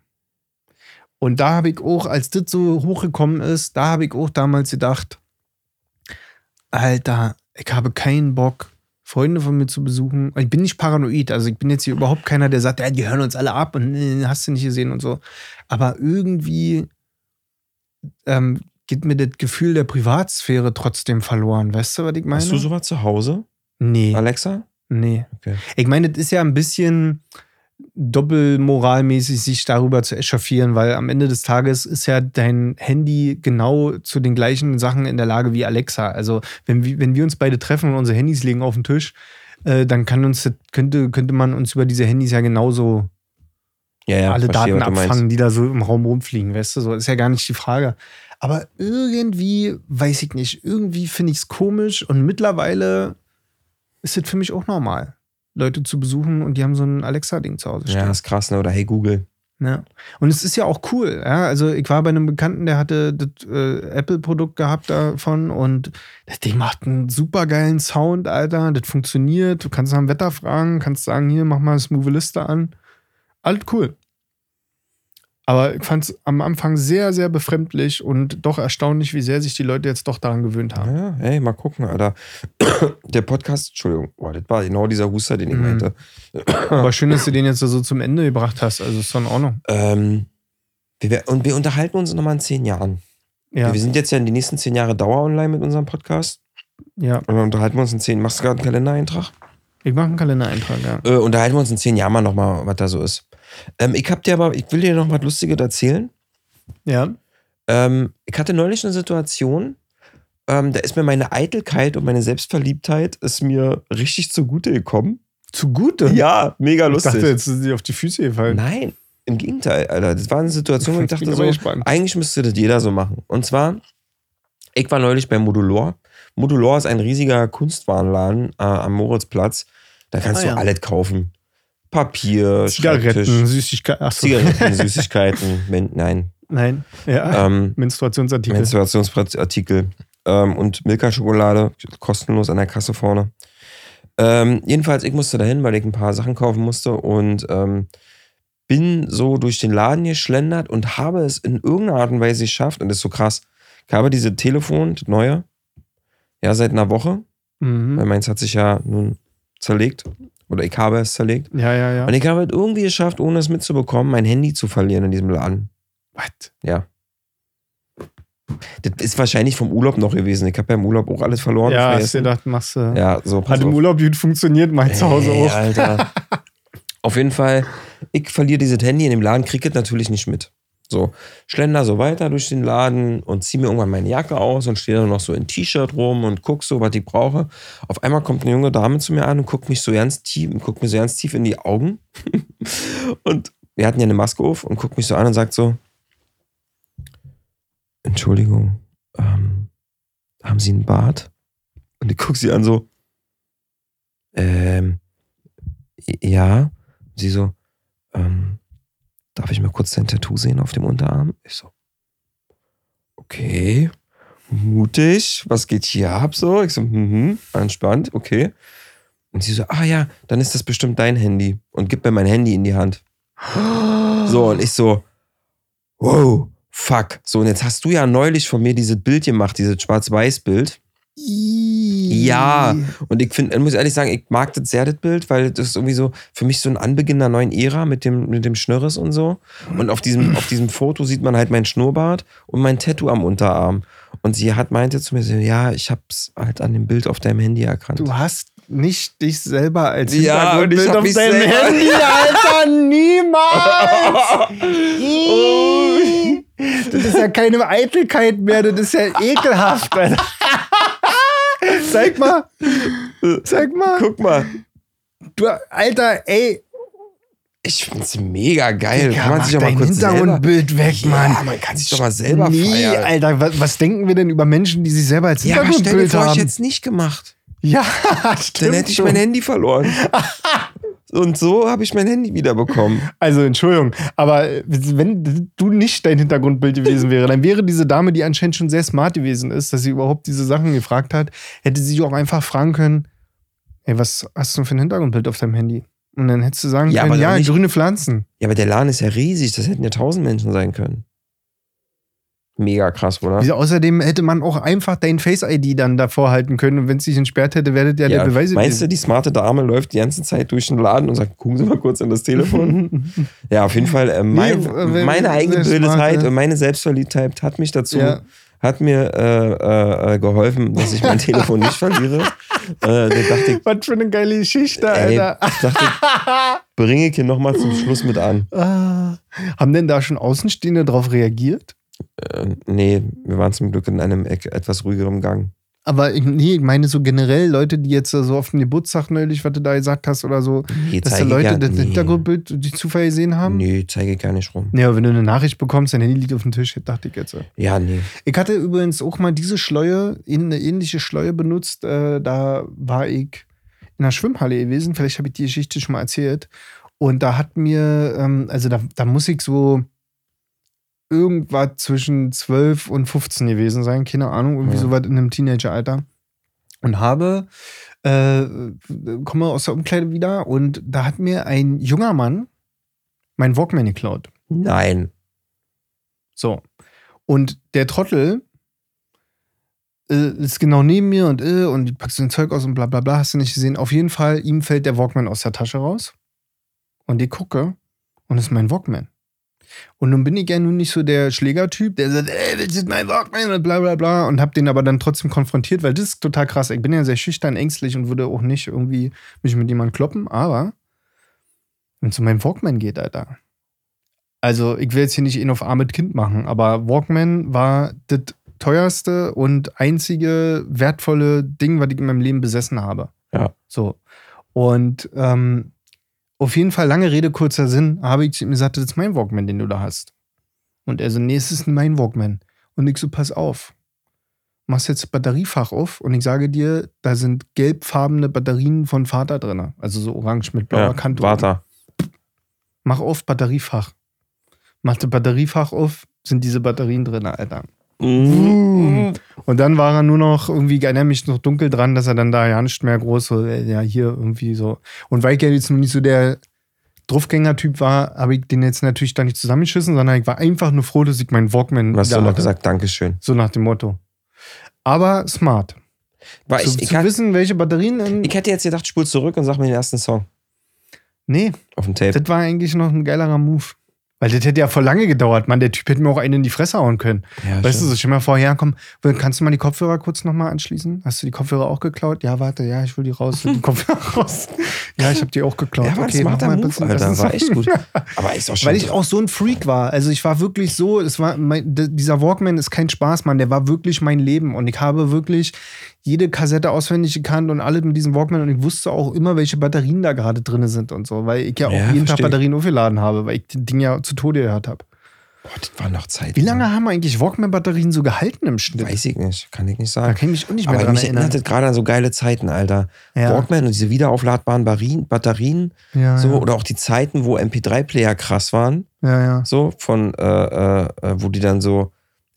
Und da habe ich auch, als das so hochgekommen ist, da habe ich auch damals gedacht, Alter, ich habe keinen Bock, Freunde von mir zu besuchen. Ich bin nicht paranoid, also ich bin jetzt hier überhaupt keiner, der sagt, ja, die hören uns alle ab und äh, hast du nicht gesehen und so. Aber irgendwie ähm, geht mir das Gefühl der Privatsphäre trotzdem verloren. Weißt du, was ich meine? Hast du sowas zu Hause, Nee, Alexa? nee. Okay. Ich meine, das ist ja ein bisschen doppelmoralmäßig, sich darüber zu echauffieren, weil am Ende des Tages ist ja dein Handy genau zu den gleichen Sachen in der Lage wie Alexa. Also, wenn wir, wenn wir uns beide treffen und unsere Handys liegen auf dem Tisch, äh, dann kann uns, das- könnte, könnte man uns über diese Handys ja genauso Ja, ja, alle verstehe, Daten abfangen, die da so im Raum rumfliegen, weißt du? So ist ja gar nicht die Frage. Aber irgendwie, weiß ich nicht, irgendwie finde ich es komisch und mittlerweile ist es für mich auch normal, Leute zu besuchen und die haben so ein Alexa-Ding zu Hause stehen. Ja, ist krass, ne? Oder hey Google. Ja. Und es ist ja auch cool. Ja? Also ich war bei einem Bekannten, der hatte das äh, Apple-Produkt gehabt davon und das Ding macht einen super geilen Sound, Alter. Das funktioniert. Du kannst dem Wetter fragen, kannst sagen, hier, mach mal Smooth Liste an. Alles cool. Aber ich fand es am Anfang sehr, sehr befremdlich und doch erstaunlich, wie sehr sich die Leute jetzt doch daran gewöhnt haben. Ja, hey, mal gucken, Alter. Der Podcast, Entschuldigung, boah, das war genau dieser Huster, den ich Mhm. meinte. Aber schön, dass du den jetzt so zum Ende gebracht hast. Also ist doch in Ordnung. Ähm, wir, und wir unterhalten uns nochmal in zehn Jahren. Ja, Wir sind jetzt ja in die nächsten zehn Jahre Dauer online mit unserem Podcast. ja. Und dann unterhalten wir uns in zehn. Machst du gerade einen Kalendereintrag? Ich mache einen Kalendereintrag, ja. Äh, unterhalten wir uns in zehn Jahren mal nochmal, was da so ist. Ähm, ich hab dir aber, ich will dir noch was Lustiges erzählen. Ja. Ähm, ich hatte neulich eine Situation, ähm, da ist mir meine Eitelkeit und meine Selbstverliebtheit ist mir richtig zugute gekommen. Zugute? Ja, mega Ich lustig. dachte, jetzt sind sie auf die Füße gefallen. Nein, im Gegenteil, Alter. Das war eine Situation, wo ich dachte so, gespannt. eigentlich müsste das jeder so machen. Und zwar, ich war neulich bei Modulor. Modulor ist ein riesiger Kunstwarenladen äh, am Moritzplatz. Da kannst Ah, du ja. alles kaufen. Papier, Zigaretten, Süßigkeiten. Achso. Zigaretten, Süßigkeiten, nein, Nein. Ja. ähm, Menstruationsartikel. Menstruationsartikel ähm, und Milka-Schokolade, kostenlos an der Kasse vorne. Ähm, jedenfalls, ich musste dahin, weil ich ein paar Sachen kaufen musste und ähm, bin so durch den Laden geschlendert und habe es in irgendeiner Art und Weise geschafft, und das ist so krass. Ich habe diese Telefon, das neue, ja, seit einer Woche, weil mhm. meins hat sich ja nun zerlegt. Oder ich habe es zerlegt. Ja, ja, ja. Und ich habe es irgendwie geschafft, ohne es mitzubekommen, mein Handy zu verlieren in diesem Laden. Was? Ja. Das ist wahrscheinlich vom Urlaub noch gewesen. Ich habe ja im Urlaub auch alles verloren. Ja, hast du gedacht, machst du. ja, so pass Hat im auf. Urlaub gut funktioniert, mein zu Hause Ey, auch. Alter. auf jeden Fall, ich verliere dieses Handy in dem Laden, kriege es natürlich nicht mit. So, schlender so weiter durch den Laden und ziehe mir irgendwann meine Jacke aus und stehe dann noch so in T-Shirt rum und guck so, was ich brauche. Auf einmal kommt eine junge Dame zu mir an und guckt mich so ganz tief, guckt mir so ganz tief in die Augen. und wir hatten ja eine Maske auf und guckt mich so an und sagt so: Entschuldigung, ähm, haben Sie einen Bart? Und ich gucke sie an so, ähm, ja. Sie so, ähm, darf ich mal kurz dein Tattoo sehen auf dem Unterarm? Ich so, okay, mutig, was geht hier ab so? Ich so, mhm, entspannt, okay. Und sie so, ah ja, dann ist das bestimmt dein Handy und gib mir mein Handy in die Hand. So, und ich so, wow, fuck. So, und jetzt hast du ja neulich von mir dieses Bild gemacht, dieses Schwarz-Weiß-Bild. Ja. Und ich finde, muss ehrlich sagen, ich mag das sehr, das Bild, weil das ist irgendwie so für mich so ein Anbeginn einer neuen Ära mit dem, mit dem Schnörres und so. Und auf diesem, auf diesem Foto sieht man halt mein Schnurrbart und mein Tattoo am Unterarm. Und sie hat meinte zu mir so, ja, ich hab's halt an dem Bild auf deinem Handy erkannt. Du hast nicht dich selber als Ja, und ich hab auf mich deinem selber- Handy, Alter, niemals! das ist ja keine Eitelkeit mehr, das ist ja ekelhaft, Alter. Zeig mal, zeig mal. Guck mal, Du, Alter, ey, ich find's mega geil. Digga, kann man sich doch mal kurz selber... Hintergrundbild weg, Mann. Ja, man kann sich doch mal selber nee, feiern. Alter, was, was denken wir denn über Menschen, die sich selber als Ja, aber stell dir Hintergrundbild vor, ich haben? hätte es nicht gemacht. ja, Dann stimmt hätte ich mein Handy verloren. Und so habe ich mein Handy wiederbekommen. Also, Entschuldigung, aber wenn du nicht dein Hintergrundbild gewesen wäre, dann wäre diese Dame, die anscheinend schon sehr smart gewesen ist, dass sie überhaupt diese Sachen gefragt hat, hätte sie sich auch einfach fragen können: Ey, was hast du für ein Hintergrundbild auf deinem Handy? Und dann hättest du sagen Ja, können: Ja, nicht- grüne Pflanzen. Ja, aber der Laden ist ja riesig. Das hätten ja tausend Menschen sein können. Mega krass, oder? Wieso, Außerdem hätte man auch einfach dein Face-ID dann davor halten können und wenn es sich entsperrt hätte, wäre das ja, der Beweis meinst du, die smarte Dame läuft die ganze Zeit durch den Laden und sagt, gucken Sie mal kurz an das Telefon? ja, auf jeden Fall. Äh, mein, Nee, meine ja. und meine Selbstverliebtheit hat mich dazu, Ja. hat mir äh, äh, äh, geholfen, dass ich mein Telefon nicht verliere. Äh, da dachte ich, Was für eine geile Geschichte, ey, Alter. dachte ich, bringe ich hier nochmal zum Schluss mit an. Ah. Haben denn da schon Außenstehende drauf reagiert? Äh, nee, wir waren zum Glück in einem etwas ruhigeren Gang. Aber ich, nee, ich meine so generell Leute, die jetzt so auf dem Geburtstag neulich, was du da gesagt hast oder so, Nee, dass da Leute ja, das nee. Hintergrundbild die Zufall gesehen haben. Nee, zeige ich gar nicht rum. Ja, wenn du eine Nachricht bekommst, dein Handy liegt auf dem Tisch, dachte ich jetzt. Ja, nee. Ich hatte übrigens auch mal diese Schleue, eine ähnliche Schleue benutzt. Äh, da war ich in der Schwimmhalle gewesen. Vielleicht habe ich die Geschichte schon mal erzählt. Und da hat mir, ähm, also da, da muss ich so irgendwas zwischen 12 und 15 gewesen sein. Keine Ahnung, irgendwie Ja. so was in einem Teenageralter. Und habe, äh, komme aus der Umkleide wieder und da hat mir ein junger Mann mein Walkman geklaut. Nein. So. Und der Trottel äh, ist genau neben mir und äh, und packst du ein Zeug aus und bla bla bla, hast du nicht gesehen. Auf jeden Fall, ihm fällt der Walkman aus der Tasche raus. Und ich gucke und es ist mein Walkman. Und nun bin ich ja nun nicht so der Schlägertyp, der sagt, ey, das ist mein Walkman und bla bla bla. Und hab den aber dann trotzdem konfrontiert, weil das ist total krass. Ich bin ja sehr schüchtern, ängstlich und würde auch nicht irgendwie mich mit jemandem kloppen. Aber wenn es um meinen Walkman geht, Alter. Also, ich will jetzt hier nicht ihn auf armes Kind machen, aber Walkman war das teuerste und einzige wertvolle Ding, was ich in meinem Leben besessen habe. Ja. So. Und ähm, auf jeden Fall, lange Rede, kurzer Sinn, habe ich zu ihm gesagt, das ist mein Walkman, den du da hast. Und er so, nee, es ist mein Walkman. Und ich so, pass auf. Machst jetzt das Batteriefach auf und ich sage dir, da sind gelbfarbene Batterien von Vater drin. Also so orange mit blauer Ja, Kante. warte. Mach auf Batteriefach. Mach das Batteriefach auf, sind diese Batterien drin, Alter. Mm. Und dann war er nur noch irgendwie, erinnere mich noch dunkel dran, dass er dann da ja nicht mehr groß so, äh, ja, hier irgendwie so. Und weil ich ja jetzt nur nicht so der Draufgänger-Typ war, habe ich den jetzt natürlich da nicht zusammengeschissen, sondern ich war einfach nur froh, dass ich meinen Walkman hast du noch gesagt? Dankeschön. So nach dem Motto. Aber smart. War zu ich, ich, zu hat, wissen, welche Batterien. Ich hätte jetzt gedacht, spul zurück und sag mir den ersten Song nee, auf dem Tape. das war eigentlich noch ein geilerer Move. Weil das hätte ja voll lange gedauert, Mann. Der Typ hätte mir auch einen in die Fresse hauen können. Ja, Weißt du, stimmt. so stell mal vor, ja, komm, kannst du mal die Kopfhörer kurz nochmal anschließen? Hast du die Kopfhörer auch geklaut? Ja, warte, ja, ich will die raus, die Kopfhörer raus. Ja, ich habe die auch geklaut. Ja, ein okay, mach mal Move, bitte. Alter. Das War echt gut. Aber ist auch schon. Weil ich auch so ein Freak war. Also ich war wirklich so, es war mein, dieser Walkman ist kein Spaß, Mann. Der war wirklich mein Leben. Und ich habe wirklich jede Kassette auswendig gekannt und alles mit diesem Walkman. Und ich wusste auch immer, welche Batterien da gerade drin sind und so. Weil ich ja auch Ja, jeden Tag. Batterien aufgeladen habe, weil ich das Ding ja zu Tode gehört habe. Boah, das war noch Zeit. Wie lange haben eigentlich Walkman-Batterien so gehalten im Schnitt? Weiß ich nicht. Kann ich nicht Da sagen. kann ich mich auch nicht mehr Aber dran mich erinnern. erinnert gerade an so geile Zeiten, Alter. Ja. Walkman und diese wiederaufladbaren Batterien, Batterien Ja, so, ja. oder auch die Zeiten, wo MP3-Player krass waren, ja, ja. so, von, äh, äh, äh, wo die dann so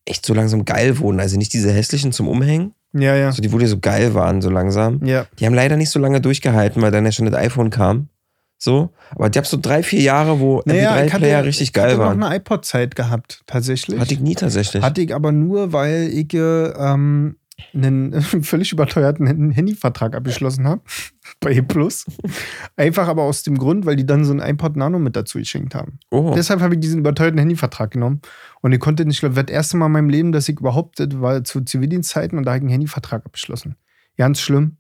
echt so langsam geil wurden. Also nicht diese hässlichen zum Umhängen, Ja, ja. so die, wo die so geil waren, so langsam. Ja. Die haben leider nicht so lange durchgehalten, weil dann ja schon das iPhone kam. So, aber die hab so drei, vier Jahre, wo Naja, ich hatte, MP3-Player richtig ich hatte geil noch waren. eine iPod-Zeit gehabt, tatsächlich. Hatte ich nie tatsächlich. Hatte ich aber nur, weil ich äh, ähm, einen völlig überteuerten Handyvertrag abgeschlossen habe bei E Plus. Einfach aber aus dem Grund, weil die dann so ein iPod Nano mit dazu geschenkt haben. oh, Deshalb habe ich diesen überteuerten Handyvertrag genommen. Und ich konnte nicht, ich glaube, das erste Mal in meinem Leben, dass ich überhaupt, das war zu Zivildienstzeiten und da habe ich einen Handyvertrag abgeschlossen. Ganz schlimm.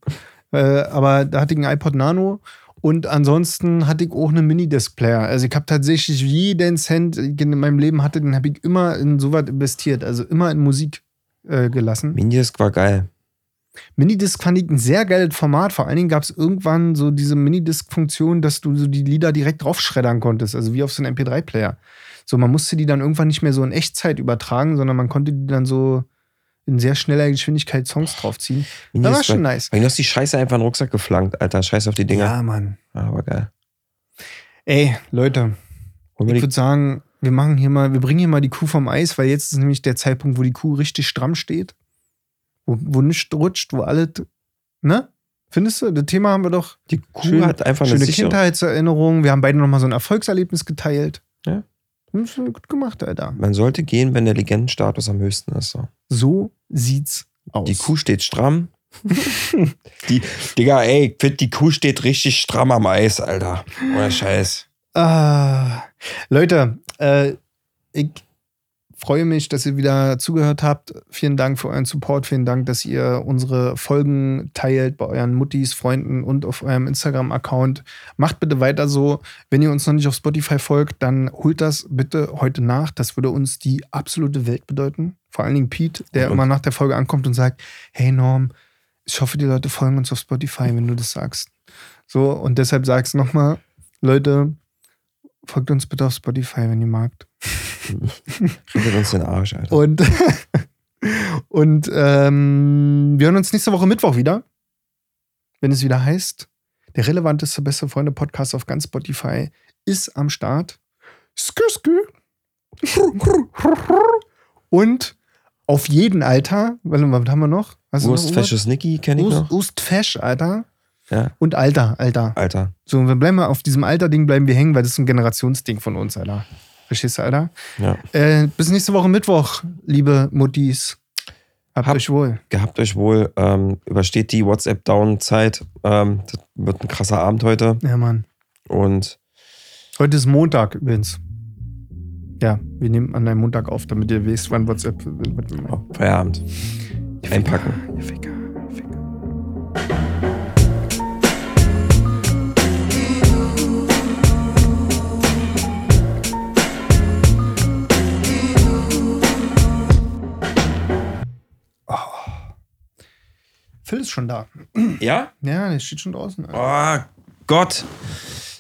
äh, aber da hatte ich einen iPod Nano und ansonsten hatte ich auch einen Minidisc-Player. Also ich habe tatsächlich jeden Cent, den ich in meinem Leben hatte, den habe ich immer in sowas investiert. Also immer in Musik äh, gelassen. Minidisc war geil. Minidisc fand ich ein sehr geiles Format. Vor allen Dingen gab es irgendwann so diese Minidisc-Funktion, dass du so die Lieder direkt draufschreddern konntest, also wie auf so einem MP3-Player. So, man musste die dann irgendwann nicht mehr so in Echtzeit übertragen, sondern man konnte die dann so in sehr schneller Geschwindigkeit Songs draufziehen. Das war Minidisc schon nice. Du hast die Scheiße einfach in den Rucksack geflankt, Alter. Scheiß auf die Dinger. Ja, Mann. Aber geil. Ey, Leute, ich würde sagen, wir machen hier mal, wir bringen hier mal die Kuh vom Eis, weil jetzt ist nämlich der Zeitpunkt, wo die Kuh richtig stramm steht. Wo, wo nichts rutscht, wo alles, ne? Findest du? Das Thema haben wir doch. die Kuh schön- hat einfach eine Schöne sichere... Kindheitserinnerung. Wir haben beide nochmal so ein Erfolgserlebnis geteilt. Ja. Das ist gut gemacht, Alter. Man sollte gehen, wenn der Legendenstatus am höchsten ist. So. So sieht's aus. Die Kuh steht stramm. die, Digga, ey, die Kuh steht richtig stramm am Eis, Alter. Ohne Scheiß. Ah, Leute, äh, ich freue mich, dass ihr wieder zugehört habt. Vielen Dank für euren Support. Vielen Dank, dass ihr unsere Folgen teilt bei euren Muttis, Freunden und auf eurem Instagram-Account. Macht bitte weiter so. Wenn ihr uns noch nicht auf Spotify folgt, dann holt das bitte heute nach. Das würde uns die absolute Welt bedeuten. Vor allen Dingen Pete, der Und- immer nach der Folge ankommt und sagt: Hey Norm, ich hoffe, die Leute folgen uns auf Spotify, wenn du das sagst. So, und deshalb sag's nochmal, Leute, folgt uns bitte auf Spotify, wenn ihr magt. Rettet uns den Arsch, Alter. Und, und ähm, wir hören uns nächste Woche Mittwoch wieder, wenn es wieder heißt, der relevanteste beste Freunde Podcast auf ganz Spotify ist am Start. Skü, skü. Und auf jeden Alter, was haben wir noch? Wurstfasches Nicky kenne ich noch. Ust, Ustfesch, Alter. Ja, Und Alter, Alter. Alter. So, und wir bleiben mal auf diesem Alter-Ding bleiben wir hängen, weil das ist ein Generationsding von uns, Alter. Verstehst du, Alter? Ja. Äh, bis nächste Woche Mittwoch, liebe Muttis. Habt Hab- euch wohl. Gehabt euch wohl. Ähm, übersteht die WhatsApp-Down-Zeit. Ähm, das wird ein krasser Abend heute. Ja, Mann. Und Heute ist Montag übrigens. Ja, wir nehmen an einem Montag auf, damit ihr wisst, wann WhatsApp. oh, Feierabend. Ihr Einpacken. Ficker, ihr Ficker. Phil ist schon da. Ja? Ja, der steht schon draußen. Oh Gott.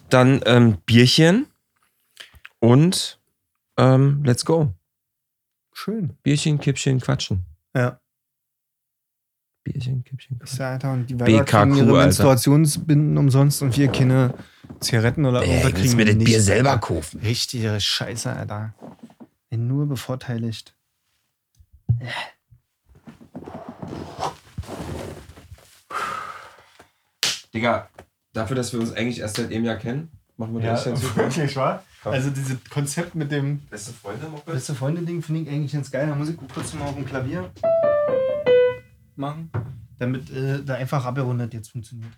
Dann ähm, Bierchen und ähm, let's go. Schön. Bierchen, Kippchen, Quatschen. Ja. Bierchen, Kippchen, Quatschen. ja, Alter, und die Weiber BKQ, kriegen ihre Alter. Menstruationsbinden umsonst und wir keine Zigaretten oder irgendwas kriegen wir nicht. kaufen. Richtige Scheiße, Alter. Bin nur bevorteiligt. Digga, dafür, dass wir uns eigentlich erst seit einem Jahr kennen, machen wir gleich dazu. wirklich, wa? Also dieses Konzept mit dem Beste Freunde, beste Freunde-Ding finde ich eigentlich ganz geil. Da muss ich kurz mal auf dem Klavier machen, damit äh, da einfach abgerundet jetzt funktioniert.